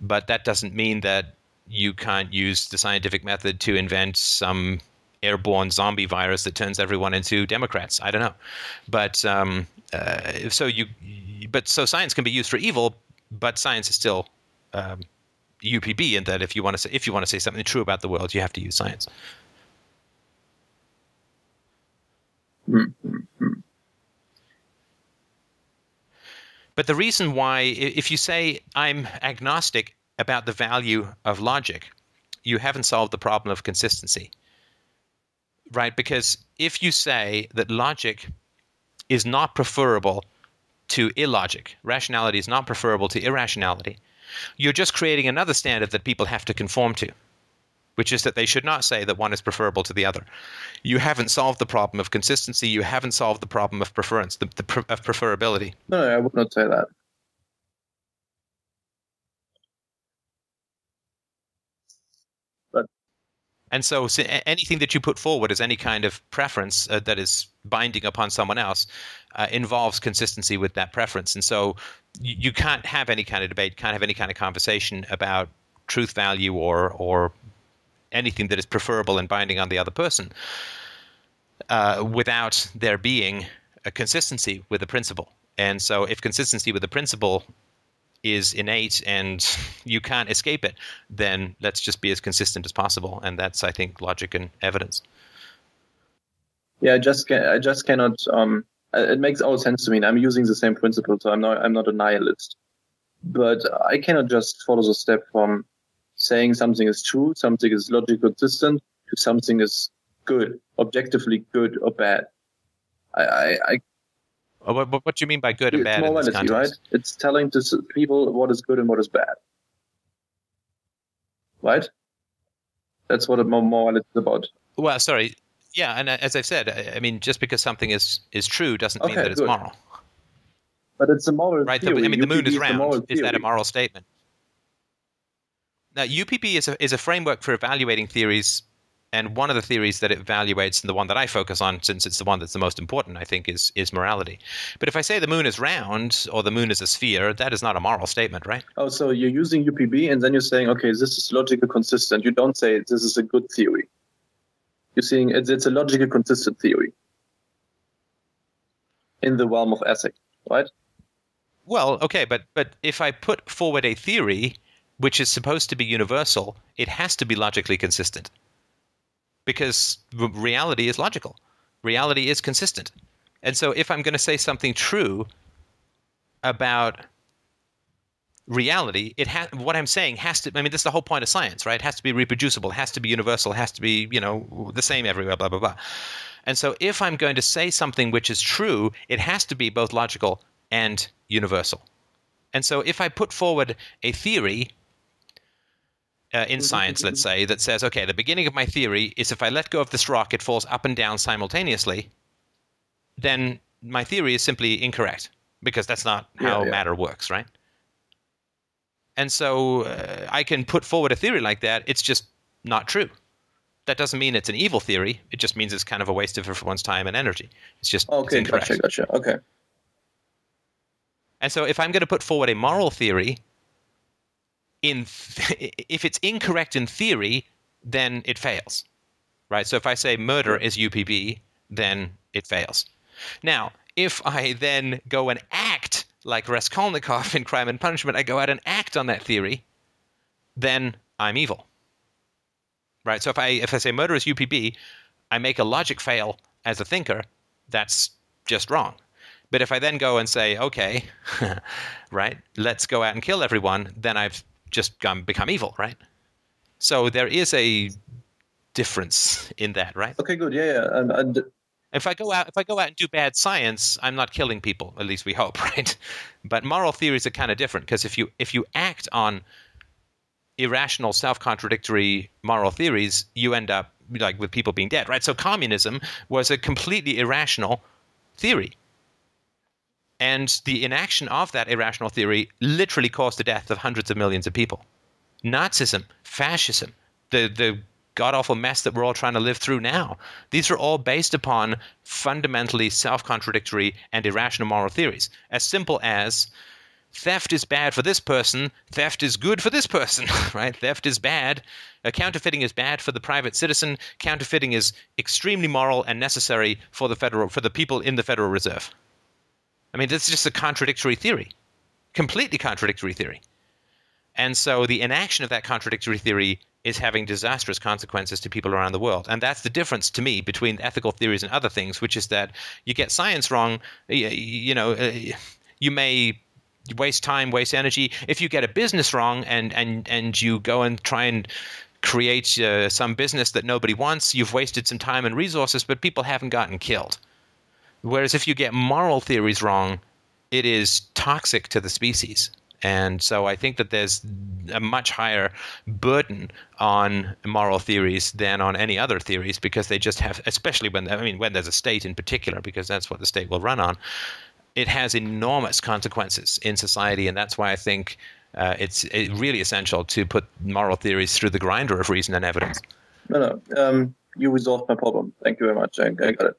But that doesn't mean that you can't use the scientific method to invent some airborne zombie virus that turns everyone into Democrats. I don't know, but um, uh, so you, but so science can be used for evil, but science is still um, UPB in that if you want to say if you want to say something true about the world, you have to use science. But the reason why, if you say I'm agnostic about the value of logic, you haven't solved the problem of consistency. Right? Because if you say that logic is not preferable to illogic, rationality is not preferable to irrationality, you're just creating another standard that people have to conform to, which is that they should not say that one is preferable to the other. You haven't solved the problem of consistency. You haven't solved the problem of preference, the, the of preferability.
No, I would not say that.
And so, so anything that you put forward as any kind of preference uh, that is binding upon someone else uh, involves consistency with that preference. And so you, you can't have any kind of debate, can't have any kind of conversation about truth value or or anything that is preferable and binding on the other person uh, without there being a consistency with the principle. And so, if consistency with the principle is innate and you can't escape it, then let's just be as consistent as possible. And that's, I think, logic and evidence.
Yeah, I just can, I just cannot. Um, it makes all sense to me. I'm using the same principle, so I'm not I'm not a nihilist. But I cannot just follow the step from saying something is true, something is logically consistent, something is good, objectively good or bad. I, I, I
Oh, What, what, do you mean by good and
it's
bad in this
morality, right? It's telling to people what is good and what is bad. Right? That's what a morality is about.
Well, sorry. Yeah, and uh, as I've said, I, I mean, just because something is, is true doesn't mean that it's
good.
moral,
But it's a moral
right? The-
theory.
I mean, the moon is round. Is that a moral statement? Now, UPB is a, is a framework for evaluating theories, and one of the theories that it evaluates, and the one that I focus on, since it's the one that's the most important, I think, is is morality. But if I say the moon is round or the moon is a sphere, that is not a moral statement, right?
Oh, so you're using UPB and then you're saying, okay, this is logical consistent. You don't say this is a good theory. You're saying it's, it's a logical consistent theory in the realm of ethics, right?
Well, okay, but but if I put forward a theory which is supposed to be universal, it has to be logically consistent. Because reality is logical. Reality is consistent. And so if I'm going to say something true about reality, it ha- what I'm saying has to I mean this is the whole point of science, right? It has to be reproducible, it has to be universal, it has to be, you know, the same everywhere, blah blah blah. And so if I'm going to say something which is true, it has to be both logical and universal. And so if I put forward a theory uh, in science, let's say, that says, okay, the beginning of my theory is if I let go of this rock, it falls up and down simultaneously, then my theory is simply incorrect because that's not how
yeah.
matter works, right? And so uh, I can put forward a theory like that. It's just not true. That doesn't mean it's an evil theory. It just means it's kind of a waste of everyone's time and energy. It's just
Okay,
incorrect.
gotcha, gotcha. Okay.
And so if I'm going to put forward a moral theory, in if it's incorrect in theory, then it fails. Right? So if I say murder is UPB, then it fails. Now, if I then go and act like Raskolnikov in Crime and Punishment, I go out and act on that theory, then I'm evil. Right? So if I if I say murder is UPB, I make a logic fail as a thinker, that's just wrong. But if I then go and say, okay, right, let's go out and kill everyone, then I've just gone, become evil, right? So there is a difference in that, right?
Okay, good. Yeah, yeah. And, and
If I go out, if I go out and do bad science, I'm not killing people. At least we hope, right? But moral theories are kind of different because if you if you act on irrational, self-contradictory moral theories, you end up like with people being dead, right? So communism was a completely irrational theory. And the inaction of that irrational theory literally caused the death of hundreds of millions of people. Nazism, fascism, the the god awful mess that we're all trying to live through now. These are all based upon fundamentally self contradictory and irrational moral theories. As simple as theft is bad for this person, theft is good for this person, right? Theft is bad. Uh, counterfeiting is bad for the private citizen. Counterfeiting is extremely moral and necessary for the federal for the people in the Federal Reserve. I mean, this is just a contradictory theory, completely contradictory theory. And so the inaction of that contradictory theory is having disastrous consequences to people around the world. And that's the difference to me between ethical theories and other things, which is that you get science wrong, you know, uh, you may waste time, waste energy. If you get a business wrong and and and you go and try and create uh, some business that nobody wants, you've wasted some time and resources, but people haven't gotten killed. Whereas if you get moral theories wrong, it is toxic to the species. And so I think that there's a much higher burden on moral theories than on any other theories because they just have, especially when I mean when there's a state in particular, because that's what the state will run on. It has enormous consequences in society, and that's why I think uh, it's it really essential to put moral theories through the grinder of reason and evidence.
no, no. Um, you resolved my problem. Thank you very much. I, I got it.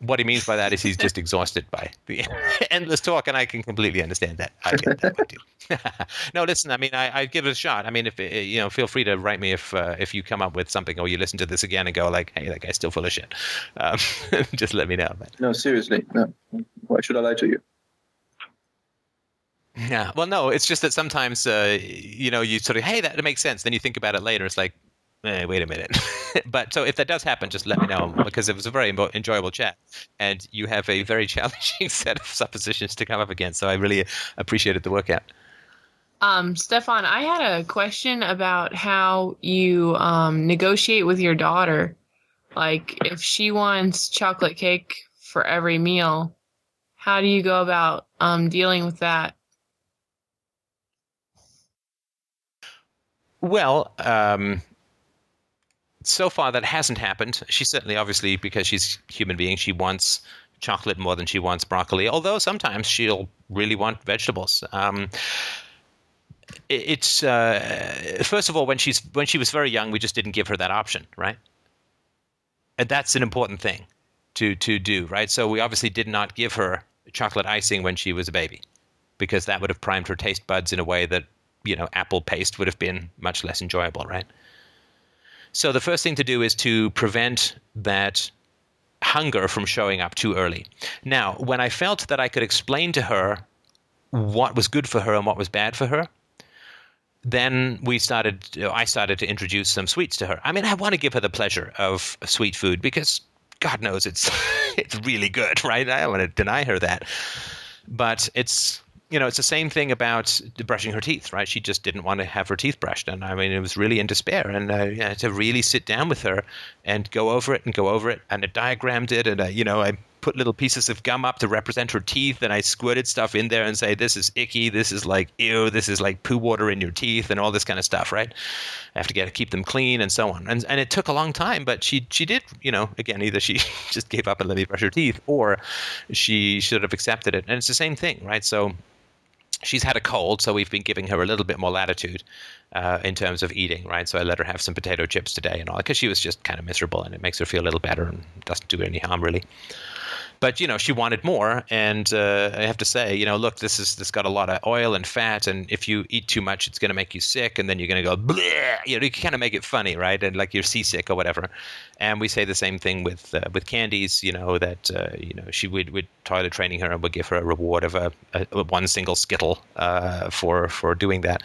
What he means by that is he's just exhausted by the endless talk, and I can completely understand that. I get that too. no, listen. I mean, I, I give it a shot. I mean, if uh, you know, feel free to write me if uh, if you come up with something or you listen to this again and go like, "Hey, that guy's still full of shit." Um, just let me know. But,
No, seriously. No. Why should I lie to you?
yeah. Well, no, it's just that sometimes uh, you know you sort of, "Hey, that makes sense." Then you think about it later. It's like, eh, wait a minute. but so if that does happen, just let me know because it was a very enjo- enjoyable chat, and you have a very challenging set of suppositions to come up against. So I really appreciated the workout.
Um, Stefan, I had a question about how you um, negotiate with your daughter. Like, if she wants chocolate cake for every meal, how do you go about um, dealing with that?
Well, um, so far that hasn't happened. She certainly, obviously, because she's human being, she wants chocolate more than she wants broccoli. Although sometimes she'll really want vegetables. Um, it's uh, first of all when she's when she was very young, we just didn't give her that option, right? And that's an important thing to to do, right? So we obviously did not give her chocolate icing when she was a baby, because that would have primed her taste buds in a way that you know apple paste would have been much less enjoyable, right? So the first thing to do is to prevent that hunger from showing up too early. Now, when I felt that I could explain to her what was good for her and what was bad for her, then we started you know, I started to introduce some sweets to her. I mean, I want to give her the pleasure of sweet food because God knows it's it's really good, right? I don't want to deny her that. But it's you know, it's the same thing about brushing her teeth, right? She just didn't want to have her teeth brushed, and I mean, it was really in despair. And uh, yeah, to really sit down with her and go over it and go over it, and I diagrammed it, and uh, you know, I put little pieces of gum up to represent her teeth, and I squirted stuff in there and say, "This is icky. This is like ew. This is like poo water in your teeth, and all this kind of stuff." Right? I have to get keep them clean and so on. And and it took a long time, but she she did. You know, again, either she just gave up and let me brush her teeth, or she should have accepted it. And it's the same thing, right? So she's had a cold, so we've been giving her a little bit more latitude uh, in terms of eating, right? So I let her have some potato chips today and all because she was just kind of miserable, and it makes her feel a little better and doesn't do any harm really. But you know, she wanted more, and uh, I have to say, you know, look, this is this got a lot of oil and fat, and if you eat too much, it's going to make you sick, and then you're going to go, Bleh! you know, you kind of make it funny, right? And like you're seasick or whatever. And we say the same thing with uh, with candies, you know, that uh, you know she would would toilet training her and would give her a reward of a, a one single skittle uh, for for doing that.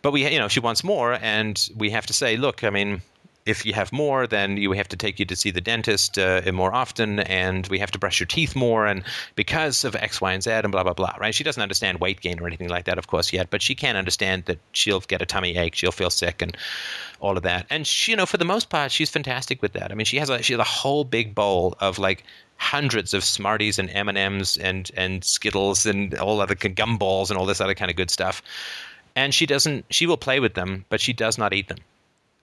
But we, you know, she wants more, and we have to say, look, I mean if you have more, then you have to take you to see the dentist uh, more often, and we have to brush your teeth more, and because of X, Y, and Z, and blah blah blah. Right? She doesn't understand weight gain or anything like that, of course, yet, but she can understand that she'll get a tummy ache, she'll feel sick, and all of that. And she, you know, for the most part, she's fantastic with that. I mean, she has a she has a whole big bowl of like hundreds of Smarties and M and M's and and Skittles and all other gumballs and all this other kind of good stuff. And she doesn't. She will play with them, but she does not eat them.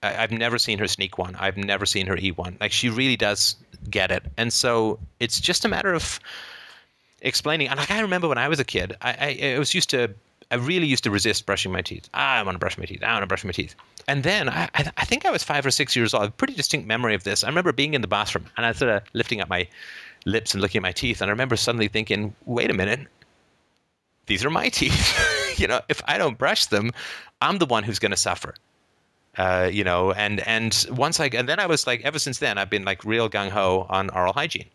I, have never seen her sneak one. I've never seen her eat one. Like she really does get it, and so it's just a matter of explaining. And like I remember when I was a kid, I, I, I was used to. I really used to resist brushing my teeth. Ah, I want to brush my teeth. I want to brush my teeth. And then I, I think I was five or six years old. I have a pretty distinct memory of this. I remember being in the bathroom and I sort of lifting up my lips and looking at my teeth. And I remember suddenly thinking, wait a minute, these are my teeth. you know, if I don't brush them, I'm the one who's going to suffer. Uh, you know, and and once I and then I was like, ever since then, I've been like real gung ho on oral hygiene,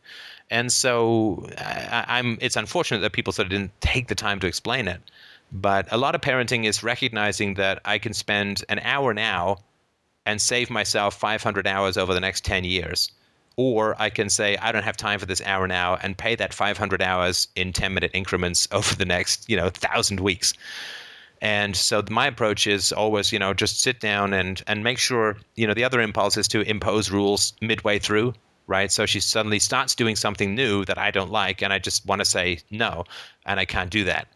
and so I, am It's unfortunate that people sort of didn't take the time to explain it, but a lot of parenting is recognizing that I can spend an hour now, and save myself 500 hours over the next 10 years. Or I can say, I don't have time for this hour now and pay that 500 hours in 10 minute increments over the next, you know, thousand weeks. And so my approach is always, you know, just sit down and and make sure, you know, the other impulse is to impose rules midway through, right? So she suddenly starts doing something new that I don't like, and I just want to say no, and I can't do that,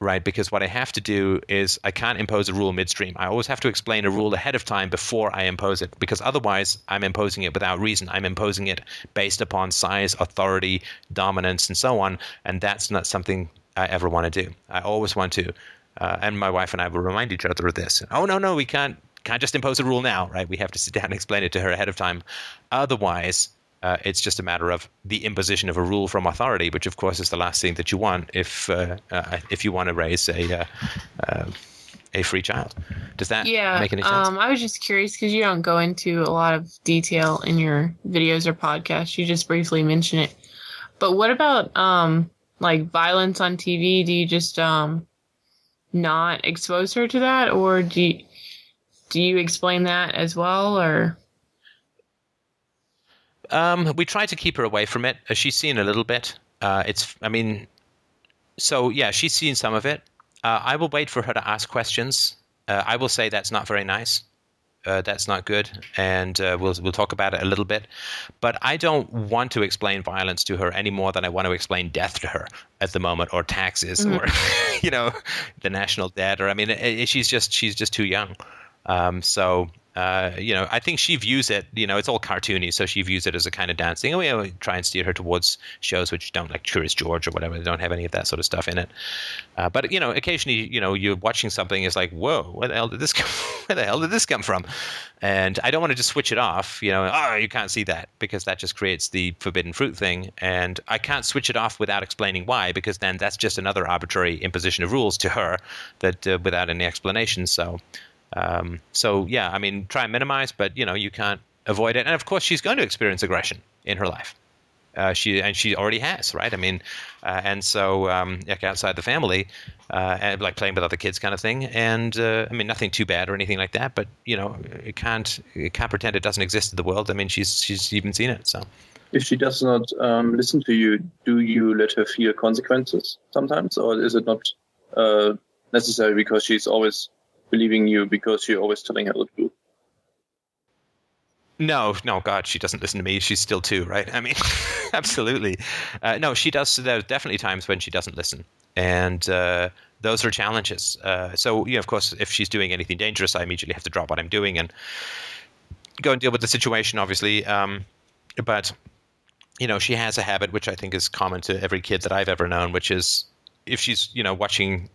right? Because what I have to do is I can't impose a rule midstream. I always have to explain a rule ahead of time before I impose it, because otherwise I'm imposing it without reason. I'm imposing it based upon size, authority, dominance, and so on, and that's not something I ever want to do. I always want to uh, and my wife and I will remind each other of this. Oh no, no, we can't can't just impose a rule now, right? We have to sit down and explain it to her ahead of time. Otherwise, uh, it's just a matter of the imposition of a rule from authority, which of course is the last thing that you want if uh, uh, if you want to raise a uh, uh, a free child. Does that
yeah,
make any sense?
Um, I was just curious because you don't go into a lot of detail in your videos or podcasts. You just briefly mention it. But what about um, like violence on TV? Do you just um, not expose her to that, or do you, do you explain that as well, or?
Um, we try to keep her away from it. She's seen a little bit. Uh, it's, I mean, so yeah, she's seen some of it. Uh, I will wait for her to ask questions. Uh, I will say that's not very nice uh, that's not good, and uh, we'll we'll talk about it a little bit. But I don't want to explain violence to her any more than I want to explain death to her at the moment, or taxes, mm-hmm. or you know, the national debt, or I mean, it, it, she's just she's just too young. Um, so uh, you know, I think she views it, you know, it's all cartoony, so she views it as a kind of dancing. And we, we try and steer her towards shows which don't, like Curious George or whatever, they don't have any of that sort of stuff in it. Uh, but, you know, occasionally, you know, you're watching something, it's like, whoa, where the hell did this come Where the hell did this come from? And I don't want to just switch it off, you know, oh, you can't see that, because that just creates the forbidden fruit thing. And I can't switch it off without explaining why, because then that's just another arbitrary imposition of rules to her that uh, without any explanation. So, um, so yeah, I mean, try and minimize, but you know, you can't avoid it. And of course, she's going to experience aggression in her life. Uh, she and she already has, right? I mean, uh, and so um, like outside the family, uh, and like playing with other kids, kind of thing. And uh, I mean, nothing too bad or anything like that. But you know, it can't it can't pretend it doesn't exist in the world. I mean, she's she's even seen it. So,
if she does not um, listen to you, do you let her feel consequences sometimes, or is it not uh, necessary because she's always believing you because you're always telling her the truth.
No, no, God, she doesn't listen to me. She's still two, right? I mean, absolutely. Uh, no, she does. There's definitely times when she doesn't listen, and uh, those are challenges. Uh, so, you know, of course, if she's doing anything dangerous, I immediately have to drop what I'm doing and go and deal with the situation. Obviously, um, but you know, she has a habit which I think is common to every kid that I've ever known, which is if she's you know watching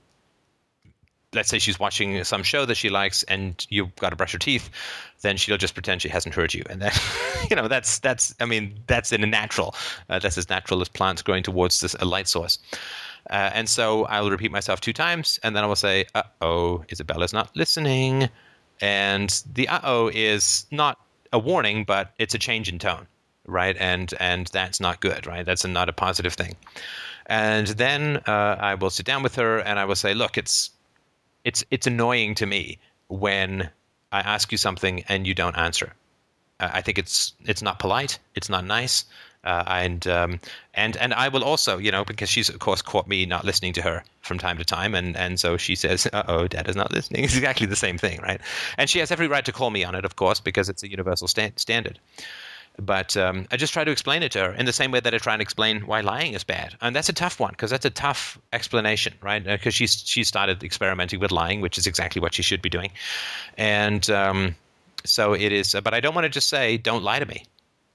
let's say she's watching some show that she likes and you've got to brush her teeth then she'll just pretend she hasn't heard you. And then you know that's that's i mean that's in a natural uh, that's as natural as plants growing towards this, a light source. Uh, and so i'll repeat myself two times and then i will say uh-oh isabella's not listening. And the uh-oh is not a warning but it's a change in tone right? And and that's not good right? That's a, not a positive thing. And then uh, I will sit down with her and I will say, look, it's it's it's annoying to me when I ask you something and you don't answer. I think it's it's not polite. It's not nice. Uh, and um, and and I will also, you know, because she's of course caught me not listening to her from time to time, and and so she says, "Uh oh, Dad is not listening." It's exactly the same thing, right? And she has every right to call me on it, of course, because it's a universal sta- standard. But um, I just try to explain it to her in the same way that I try and explain why lying is bad, and that's a tough one because that's a tough explanation, right? Because uh, she's she started experimenting with lying, which is exactly what she should be doing, and um, so it is. Uh, but I don't want to just say, "Don't lie to me."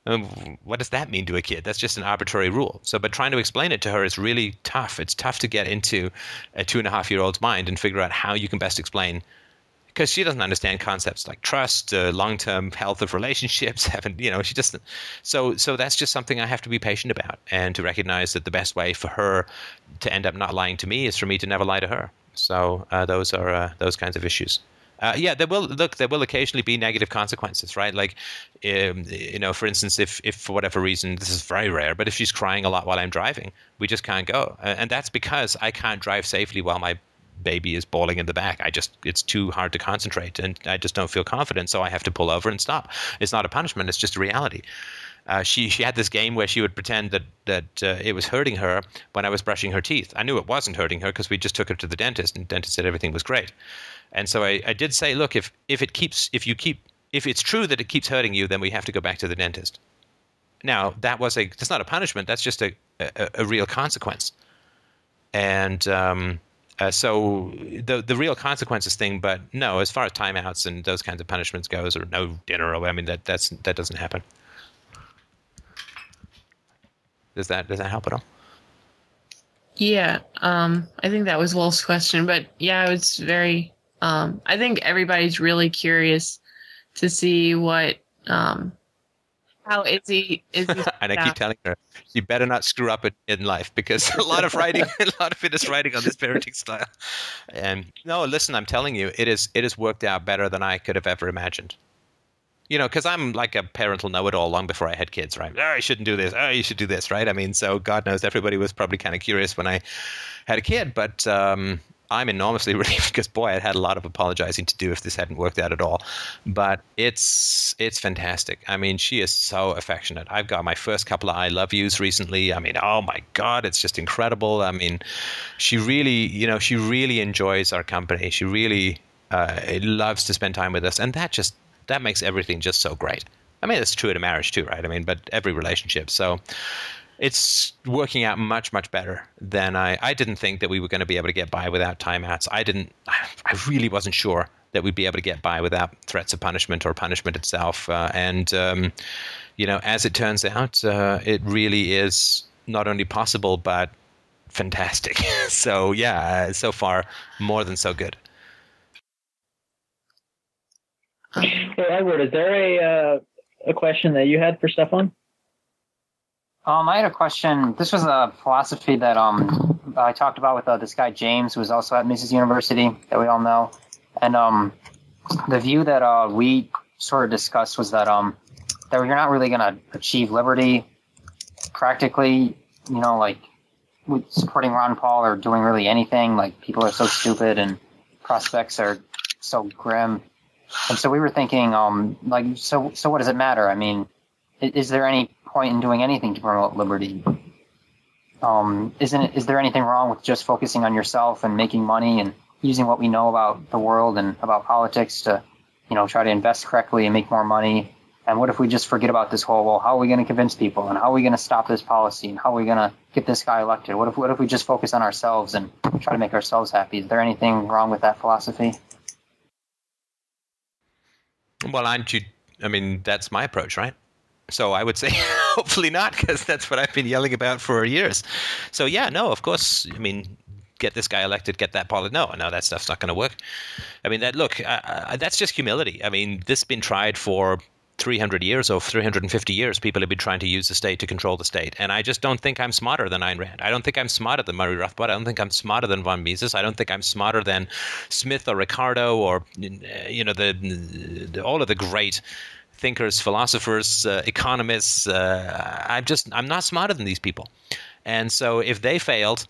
Um, what does that mean to a kid? That's just an arbitrary rule. So, but trying to explain it to her is really tough. It's tough to get into a two and a half year old's mind and figure out how you can best explain because she doesn't understand concepts like trust, uh, long-term health of relationships. Haven't you know? She just so so that's just something I have to be patient about and to recognize that the best way for her to end up not lying to me is for me to never lie to her. So uh, those are uh, those kinds of issues. Uh, yeah, there will look. There will occasionally be negative consequences, right? Like, um, you know, for instance, if if for whatever reason, this is very rare, but if she's crying a lot while I'm driving, we just can't go, and that's because I can't drive safely while my baby is bawling in the back. I just it's too hard to concentrate, and I just don't feel confident, so I have to pull over and stop. It's not a punishment; it's just a reality. Uh, she she had this game where she would pretend that that uh, it was hurting her when I was brushing her teeth. I knew it wasn't hurting her because we just took her to the dentist, and the dentist said everything was great. And so I, I did say, look, if if it keeps if you keep if it's true that it keeps hurting you, then we have to go back to the dentist. Now that was a that's not a punishment. That's just a a, a real consequence. And um, uh, so the the real consequences thing, but no, as far as timeouts and those kinds of punishments goes, or no dinner, or I mean that that's that doesn't happen. Does that does that help at all?
Yeah, um, I think that was Wolf's question, but yeah, it was very. Um, I think everybody's really curious to see what um, how is he? Is
and I keep telling her, you better not screw up in life because a lot of writing, a lot of it is writing on this parenting style. And no, listen, I'm telling you, it is it has worked out better than I could have ever imagined. You know, because I'm like a parental know-it-all long before I had kids, right? Oh, you shouldn't do this. Oh, you should do this, right? I mean, so God knows everybody was probably kind of curious when I had a kid, but um, I'm enormously relieved because boy, I'd had a lot of apologizing to do if this hadn't worked out at all. But it's it's fantastic. I mean, she is so affectionate. I've got my first couple of I love yous recently. I mean, oh my god, it's just incredible. I mean, she really, you know, she really enjoys our company. She really uh, loves to spend time with us, and that just that makes everything just so great. I mean, it's true in a marriage too, right? I mean, but every relationship. So it's working out much much better than I. I didn't think that we were going to be able to get by without timeouts. I didn't. I really wasn't sure that we'd be able to get by without threats of punishment or punishment itself. Uh, and um, you know, as it turns out, uh, it really is not only possible but fantastic. so yeah, uh, so far more than so good.
So Edward, is there a uh, a question that you had for Stefan?
Um, I had a question. This was a philosophy that um I talked about with uh, this guy James, who was also at Mises University, that we all know, and um the view that uh we sort of discussed was that um that you're not really going to achieve liberty practically, you know, like with supporting Ron Paul or doing really anything. Like people are so stupid and prospects are so grim, and so we were thinking, um, like, so so what does it matter? I mean, is, is there any point in doing anything to promote liberty. Um, isn't it, is there anything wrong with just focusing on yourself and making money and using what we know about the world and about politics to, you know, try to invest correctly and make more money And what if we just forget about this whole, well, how are we going to convince people and how are we going to stop this policy and how are we going to get this guy elected? What if, what if we just focus on ourselves and try to make ourselves happy? Is there anything wrong with that philosophy?
Well, aren't you? I mean, that's my approach, right? So I would say hopefully not, because that's what I've been yelling about for years. So yeah, no, of course. I mean, get this guy elected, get that policy. No, no, that stuff's not going to work. I mean, that look, uh, uh, that's just humility. I mean, this has been tried for 300 years or 350 years, people have been trying to use the state to control the state. And I just don't think I'm smarter than Ayn Rand. I don't think I'm smarter than Murray Rothbard. I don't think I'm smarter than von Mises. I don't think I'm smarter than Smith or Ricardo or, you know, the, the all of the great thinkers, philosophers, uh, economists. Uh, I'm just, I'm not smarter than these people. And so if they failed,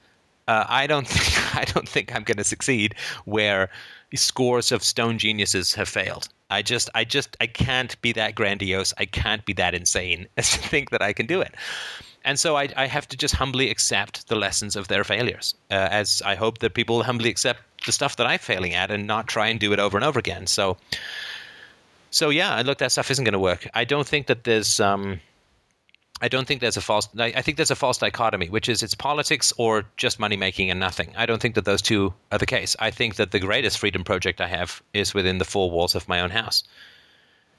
uh, I don't think, I don't think I'm going to succeed where scores of stone geniuses have failed. I just, I just, I can't be that grandiose. I can't be that insane as to think that I can do it. And so I, I have to just humbly accept the lessons of their failures, uh, as I hope that people humbly accept the stuff that I'm failing at and not try and do it over and over again. So, so yeah, look, that stuff isn't going to work. I don't think that there's, um, I don't think there's a false. I think there's a false dichotomy, which is it's politics or just money making and nothing. I don't think that those two are the case. I think that the greatest freedom project I have is within the four walls of my own house,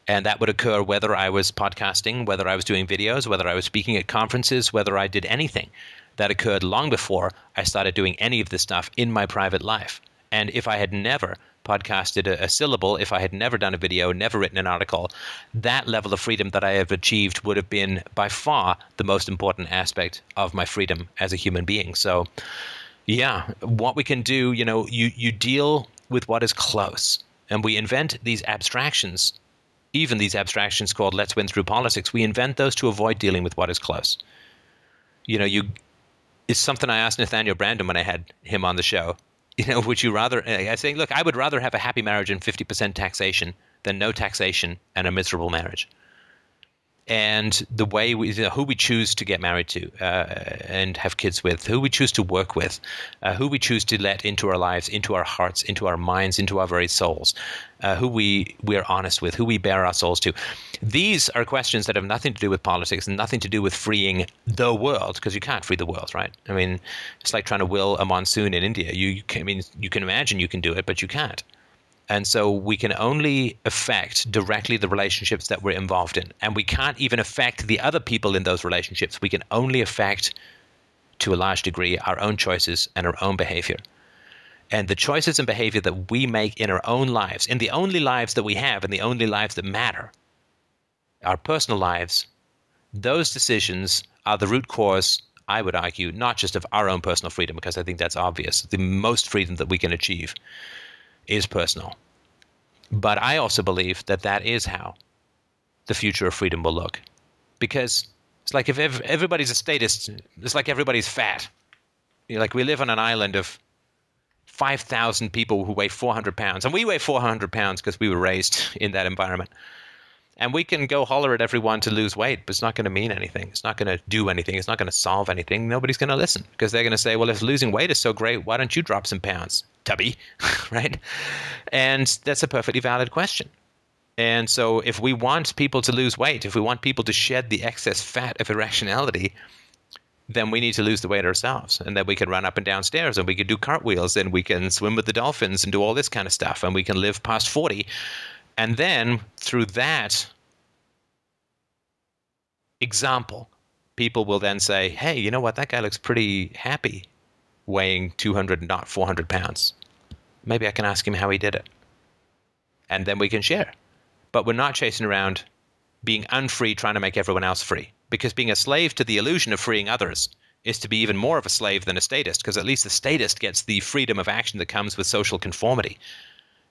and that would occur whether I was podcasting, whether I was doing videos, whether I was speaking at conferences, whether I did anything. That occurred long before I started doing any of this stuff in my private life. And if I had never podcasted a, a, syllable, if I had never done a video, never written an article, that level of freedom that I have achieved would have been by far the most important aspect of my freedom as a human being. So, yeah, what we can do, you know, you, you deal with what is close, and we invent these abstractions. Even these abstractions called "Let's win through politics," we invent those to avoid dealing with what is close. You know, you it's something I asked Nathaniel Branden when I had him on the show you know, would you rather? Eh, I say, look, I would rather have a happy marriage and fifty percent taxation than no taxation and a miserable marriage. And the way we, you know, who we choose to get married to uh, and have kids with, who we choose to work with, uh, who we choose to let into our lives, into our hearts, into our minds, into our very souls, uh, who we we are honest with, who we bare our souls to. These are questions that have nothing to do with politics and nothing to do with freeing the world, because you can't free the world, right? I mean, it's like trying to will a monsoon in India. You, you can, I mean, you can imagine you can do it, but you can't. And so we can only affect directly the relationships that we're involved in. And we can't even affect the other people in those relationships. We can only affect, to a large degree, our own choices and our own behavior. And the choices and behavior that we make in our own lives, in the only lives that we have, and the only lives that matter, our personal lives, those decisions are the root cause, I would argue, not just of our own personal freedom, because I think that's obvious, the most freedom that we can achieve is personal. But I also believe that that is how the future of freedom will look. Because it's like if everybody's a statist, it's like everybody's fat. Like we live on an island of 5,000 people who weigh 400 pounds. And we weigh 400 pounds because we were raised in that environment. And we can go holler at everyone to lose weight, but it's not going to mean anything. It's not going to do anything. It's not going to solve anything. Nobody's going to listen because they're going to say, well, if losing weight is so great, why don't you drop some pounds, tubby? right? And that's a perfectly valid question. And so if we want people to lose weight, if we want people to shed the excess fat of irrationality, then we need to lose the weight ourselves. And then we can run up and down stairs and we can do cartwheels and we can swim with the dolphins and do all this kind of stuff. And we can live past 40 and then through that example, people will then say, hey, you know what? That guy looks pretty happy weighing 200, not 400 pounds. Maybe I can ask him how he did it. And then we can share. But we're not chasing around being unfree, trying to make everyone else free. Because being a slave to the illusion of freeing others is to be even more of a slave than a statist, because at least the statist gets the freedom of action that comes with social conformity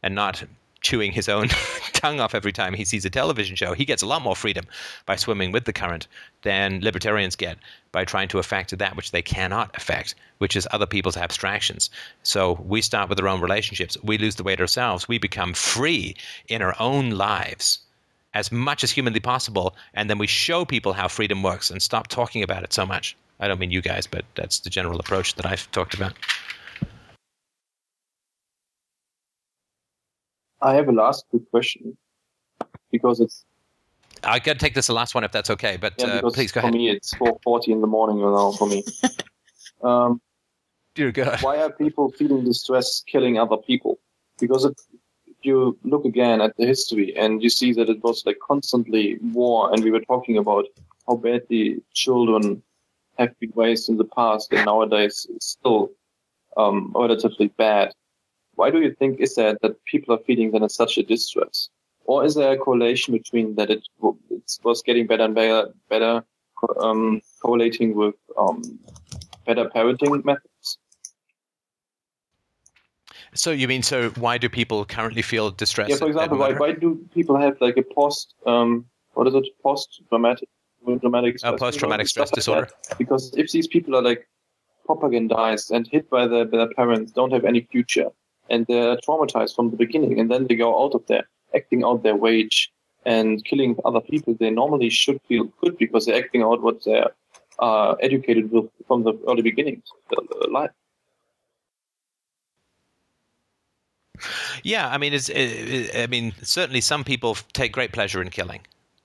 and not chewing his own tongue off every time he sees a television show. He gets a lot more freedom by swimming with the current than libertarians get by trying to affect that which they cannot affect, which is other people's abstractions. So we start with our own relationships. We lose the weight ourselves. We become free in our own lives as much as humanly possible. And then we show people how freedom works and stop talking about it so much. I don't mean you guys, but that's the general approach that I've talked about.
I have a last quick question because it's
I got to take this the last one if that's okay, but
Yeah,
uh, please go
for
ahead.
me it's 4:40 in the morning now for me. um,
Dear God.
why are people feeling distress killing other people? Because if you look again at the history and you see that it was like constantly war, and we were talking about how badly children have been raised in the past, and nowadays it's still um, relatively bad. Why do you think is that that people are feeling then such a distress? Or is there a correlation between that it, it was getting better and better, better um, correlating with um, better parenting methods?
So you mean so? Why do people currently feel distressed?
Yeah, for example, why, why do people have like a post, um, what is it, post traumatic, traumatic
Uh, post-traumatic stress
stuff like
disorder.
that? Because if these people are like propagandized and hit by their, by their parents, don't have any future, and they're traumatized from the beginning, and then they go out of there, acting out their rage and killing other people, they normally should feel good because they're acting out what they're uh, educated with from the early beginnings of life.
Yeah, I mean, it's, it, I mean, certainly some people take great pleasure in killing.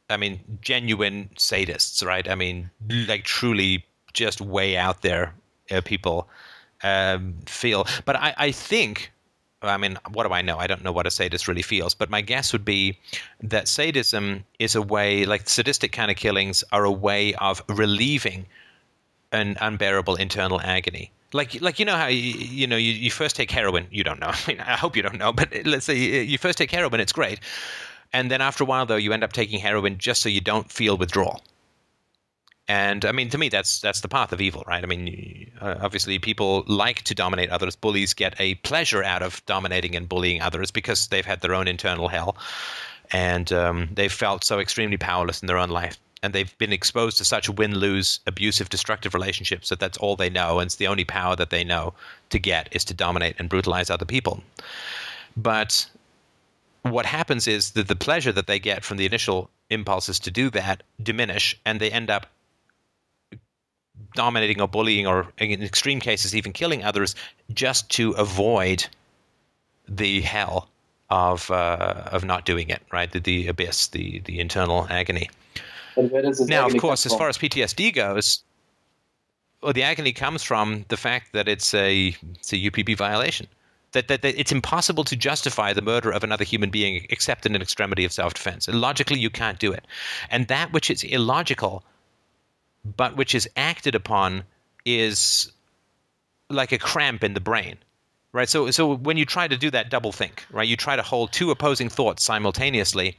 I mean, genuine sadists, right? I mean, like truly just way out there uh, people um, feel. But I, I think, I mean, what do I know? I don't know what a sadist really feels. But my guess would be that sadism is a way, like sadistic kind of killings are a way of relieving an unbearable internal agony. Like, like you know how you, you know you, you first take heroin. You don't know. I mean, I hope you don't know. But let's say you first take heroin, it's great, and then after a while, though, you end up taking heroin just so you don't feel withdrawal. And I mean, to me, that's that's the path of evil, right? I mean, uh, obviously, people like to dominate others. Bullies get a pleasure out of dominating and bullying others because they've had their own internal hell, and um, they've felt so extremely powerless in their own life and they've been exposed to such win-lose, abusive, destructive relationships that that's all they know, and it's the only power that they know to get is to dominate and brutalize other people. But what happens is that the pleasure that they get from the initial impulses to do that diminish, and they end up dominating or bullying, or in extreme cases, even killing others, just to avoid the hell of uh, of not doing it. Right, the, the abyss, the the internal agony.
And where does this
Now, of course, as far as PTSD goes, well, the agony comes from the fact that it's a it's a UPB violation. That, that, that it's impossible to justify the murder of another human being except in an extremity of self-defense. Logically, you can't do it, and that which is illogical, but which is acted upon, is like a cramp in the brain right so so when you try to do that double think right you try to hold two opposing thoughts simultaneously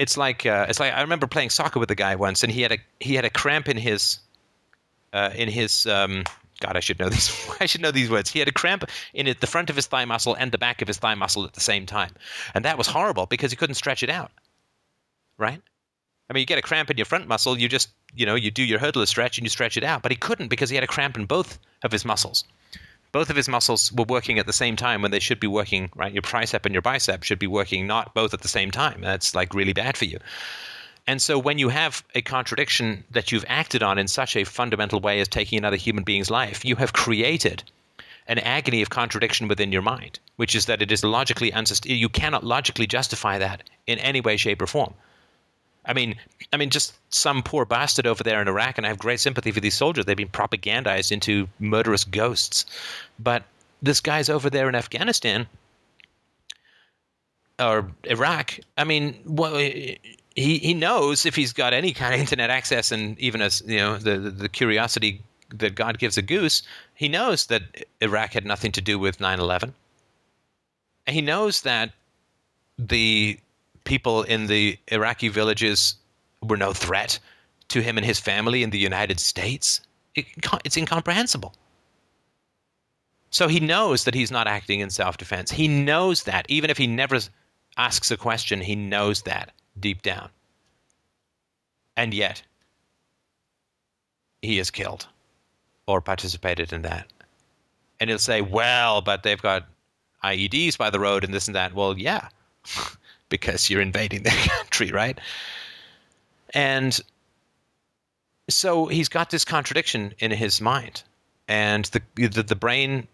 it's like uh, it's like I remember playing soccer with a guy once, and he had a he had a cramp in his uh, in his um, God, I should know these. I should know these words. He had a cramp in it, the front of his thigh muscle and the back of his thigh muscle at the same time, and that was horrible because he couldn't stretch it out. Right? I mean, you get a cramp in your front muscle, you just you know you do your hurdler stretch and you stretch it out, but he couldn't because he had a cramp in both of his muscles. Both of his muscles were working at the same time when they should be working right? Your tricep and your bicep should be working not both at the same time. That's like really bad for you. And so when you have a contradiction that you've acted on in such a fundamental way as taking another human being's life you have created an agony of contradiction within your mind which is that it is logically unsust- you cannot logically justify that in any way shape or form I mean, I mean, just some poor bastard over there in Iraq, and I have great sympathy for these soldiers. They've been propagandized into murderous ghosts. But this guy's over there in Afghanistan or Iraq. I mean, well, he he knows if he's got any kind of internet access and even as you know the the, the curiosity that God gives a goose, he knows that Iraq had nothing to do with 9/11. And he knows that the people in the Iraqi villages were no threat to him and his family in the United States. It, it's incomprehensible. So he knows that he's not acting in self defense. He knows that. Even if he never asks a question, he knows that deep down. And yet, he is killed or participated in that. And he'll say, well, but they've got IEDs by the road and this and that. Well, yeah, because you're invading their country, right? And so he's got this contradiction in his mind. And the, the, the brain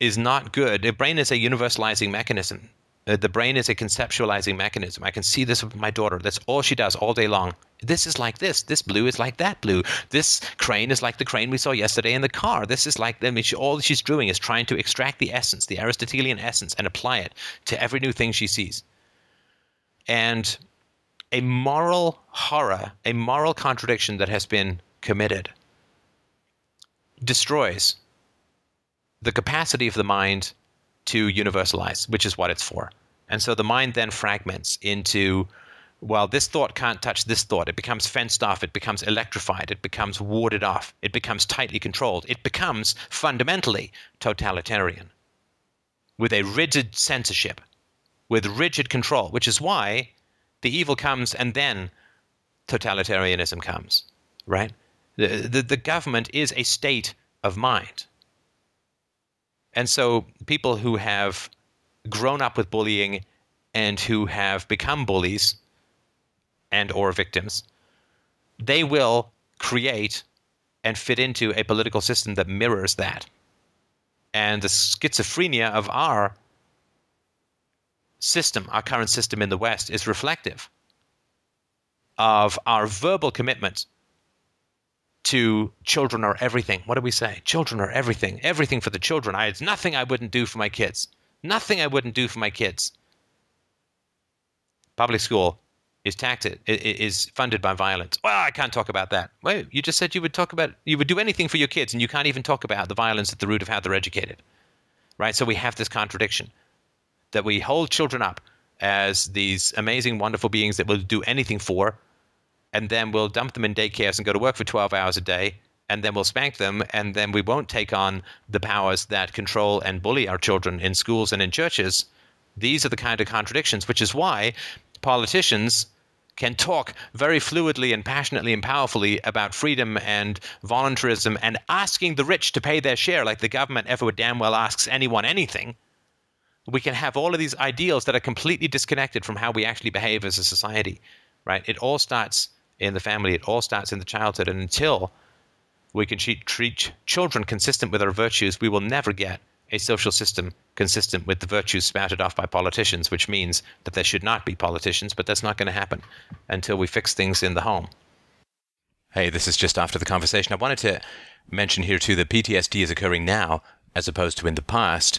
is not good. The brain is a universalizing mechanism. Uh, the brain is a conceptualizing mechanism. I can see this with my daughter. That's all she does all day long. This is like this. This blue is like that blue. This crane is like the crane we saw yesterday in the car. This is like I mean, she, all she's doing is trying to extract the essence, the Aristotelian essence, and apply it to every new thing she sees. And a moral horror, a moral contradiction that has been committed, destroys the capacity of the mind to universalize, which is what it's for. And so the mind then fragments into, well, this thought can't touch this thought. It becomes fenced off. It becomes electrified. It becomes warded off. It becomes tightly controlled. It becomes fundamentally totalitarian with a rigid censorship, with rigid control, which is why the evil comes and then totalitarianism comes, right? The, the, the government is a state of mind. And so people who have grown up with bullying and who have become bullies and or victims, they will create and fit into a political system that mirrors that. And the schizophrenia of our system, our current system in the West, is reflective of our verbal commitment to children are everything. What do we say? Children are everything. Everything for the children. I, it's nothing I wouldn't do for my kids. Nothing I wouldn't do for my kids. Public school is taxed is funded by violence. Well, I can't talk about that. Well, you just said you would talk about you would do anything for your kids, and you can't even talk about the violence at the root of how they're educated, right? So we have this contradiction that we hold children up as these amazing, wonderful beings that will do anything for, and then we'll dump them in daycares and go to work for 12 hours a day, and then we'll spank them, and then we won't take on the powers that control and bully our children in schools and in churches. These are the kind of contradictions, which is why politicians can talk very fluidly and passionately and powerfully about freedom and voluntarism and asking the rich to pay their share like the government ever damn well asks anyone anything we can have all of these ideals that are completely disconnected from how we actually behave as a society, right? It all starts in the family, it all starts in the childhood. And until we can treat, treat children consistent with our virtues, we will never get a social system consistent with the virtues spouted off by politicians, which means that there should not be politicians, but that's not going to happen until we fix things in the home. Hey, this is just after the conversation. I wanted to mention here too that PTSD is occurring now as opposed to in the past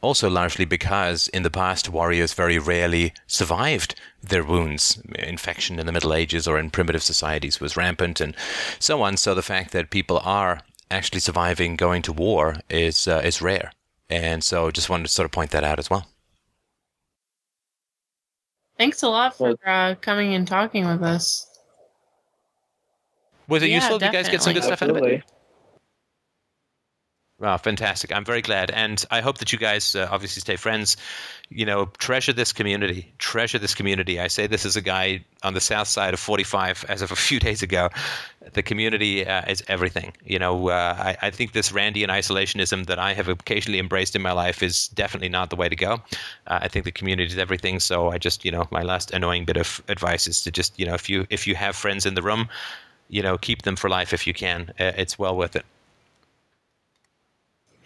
also largely because in the past warriors very rarely survived their wounds. Infection in the Middle Ages or in primitive societies was rampant and so on. So the fact that people are actually surviving going to war is uh, is rare. And so just wanted to sort of point that out as well.
Thanks a lot for uh, coming and talking with us.
Was it
Yeah,
useful? Did you guys get some good stuff out of it? Wow, fantastic. I'm very glad. And I hope that you guys uh, obviously stay friends. You know, treasure this community. Treasure this community. I say this as a guy on the south side of 45 as of a few days ago. The community uh, is everything. You know, uh, I, I think this Randian isolationism that I have occasionally embraced in my life is definitely not the way to go. Uh, I think the community is everything. So I just, you know, my last annoying bit of advice is to just, you know, if you if you have friends in the room, you know, keep them for life if you can. Uh, it's well worth it.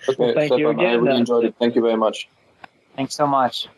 Okay,
Well, thank you
Stefan, I really enjoyed it. Thank you very much.
Thanks so much.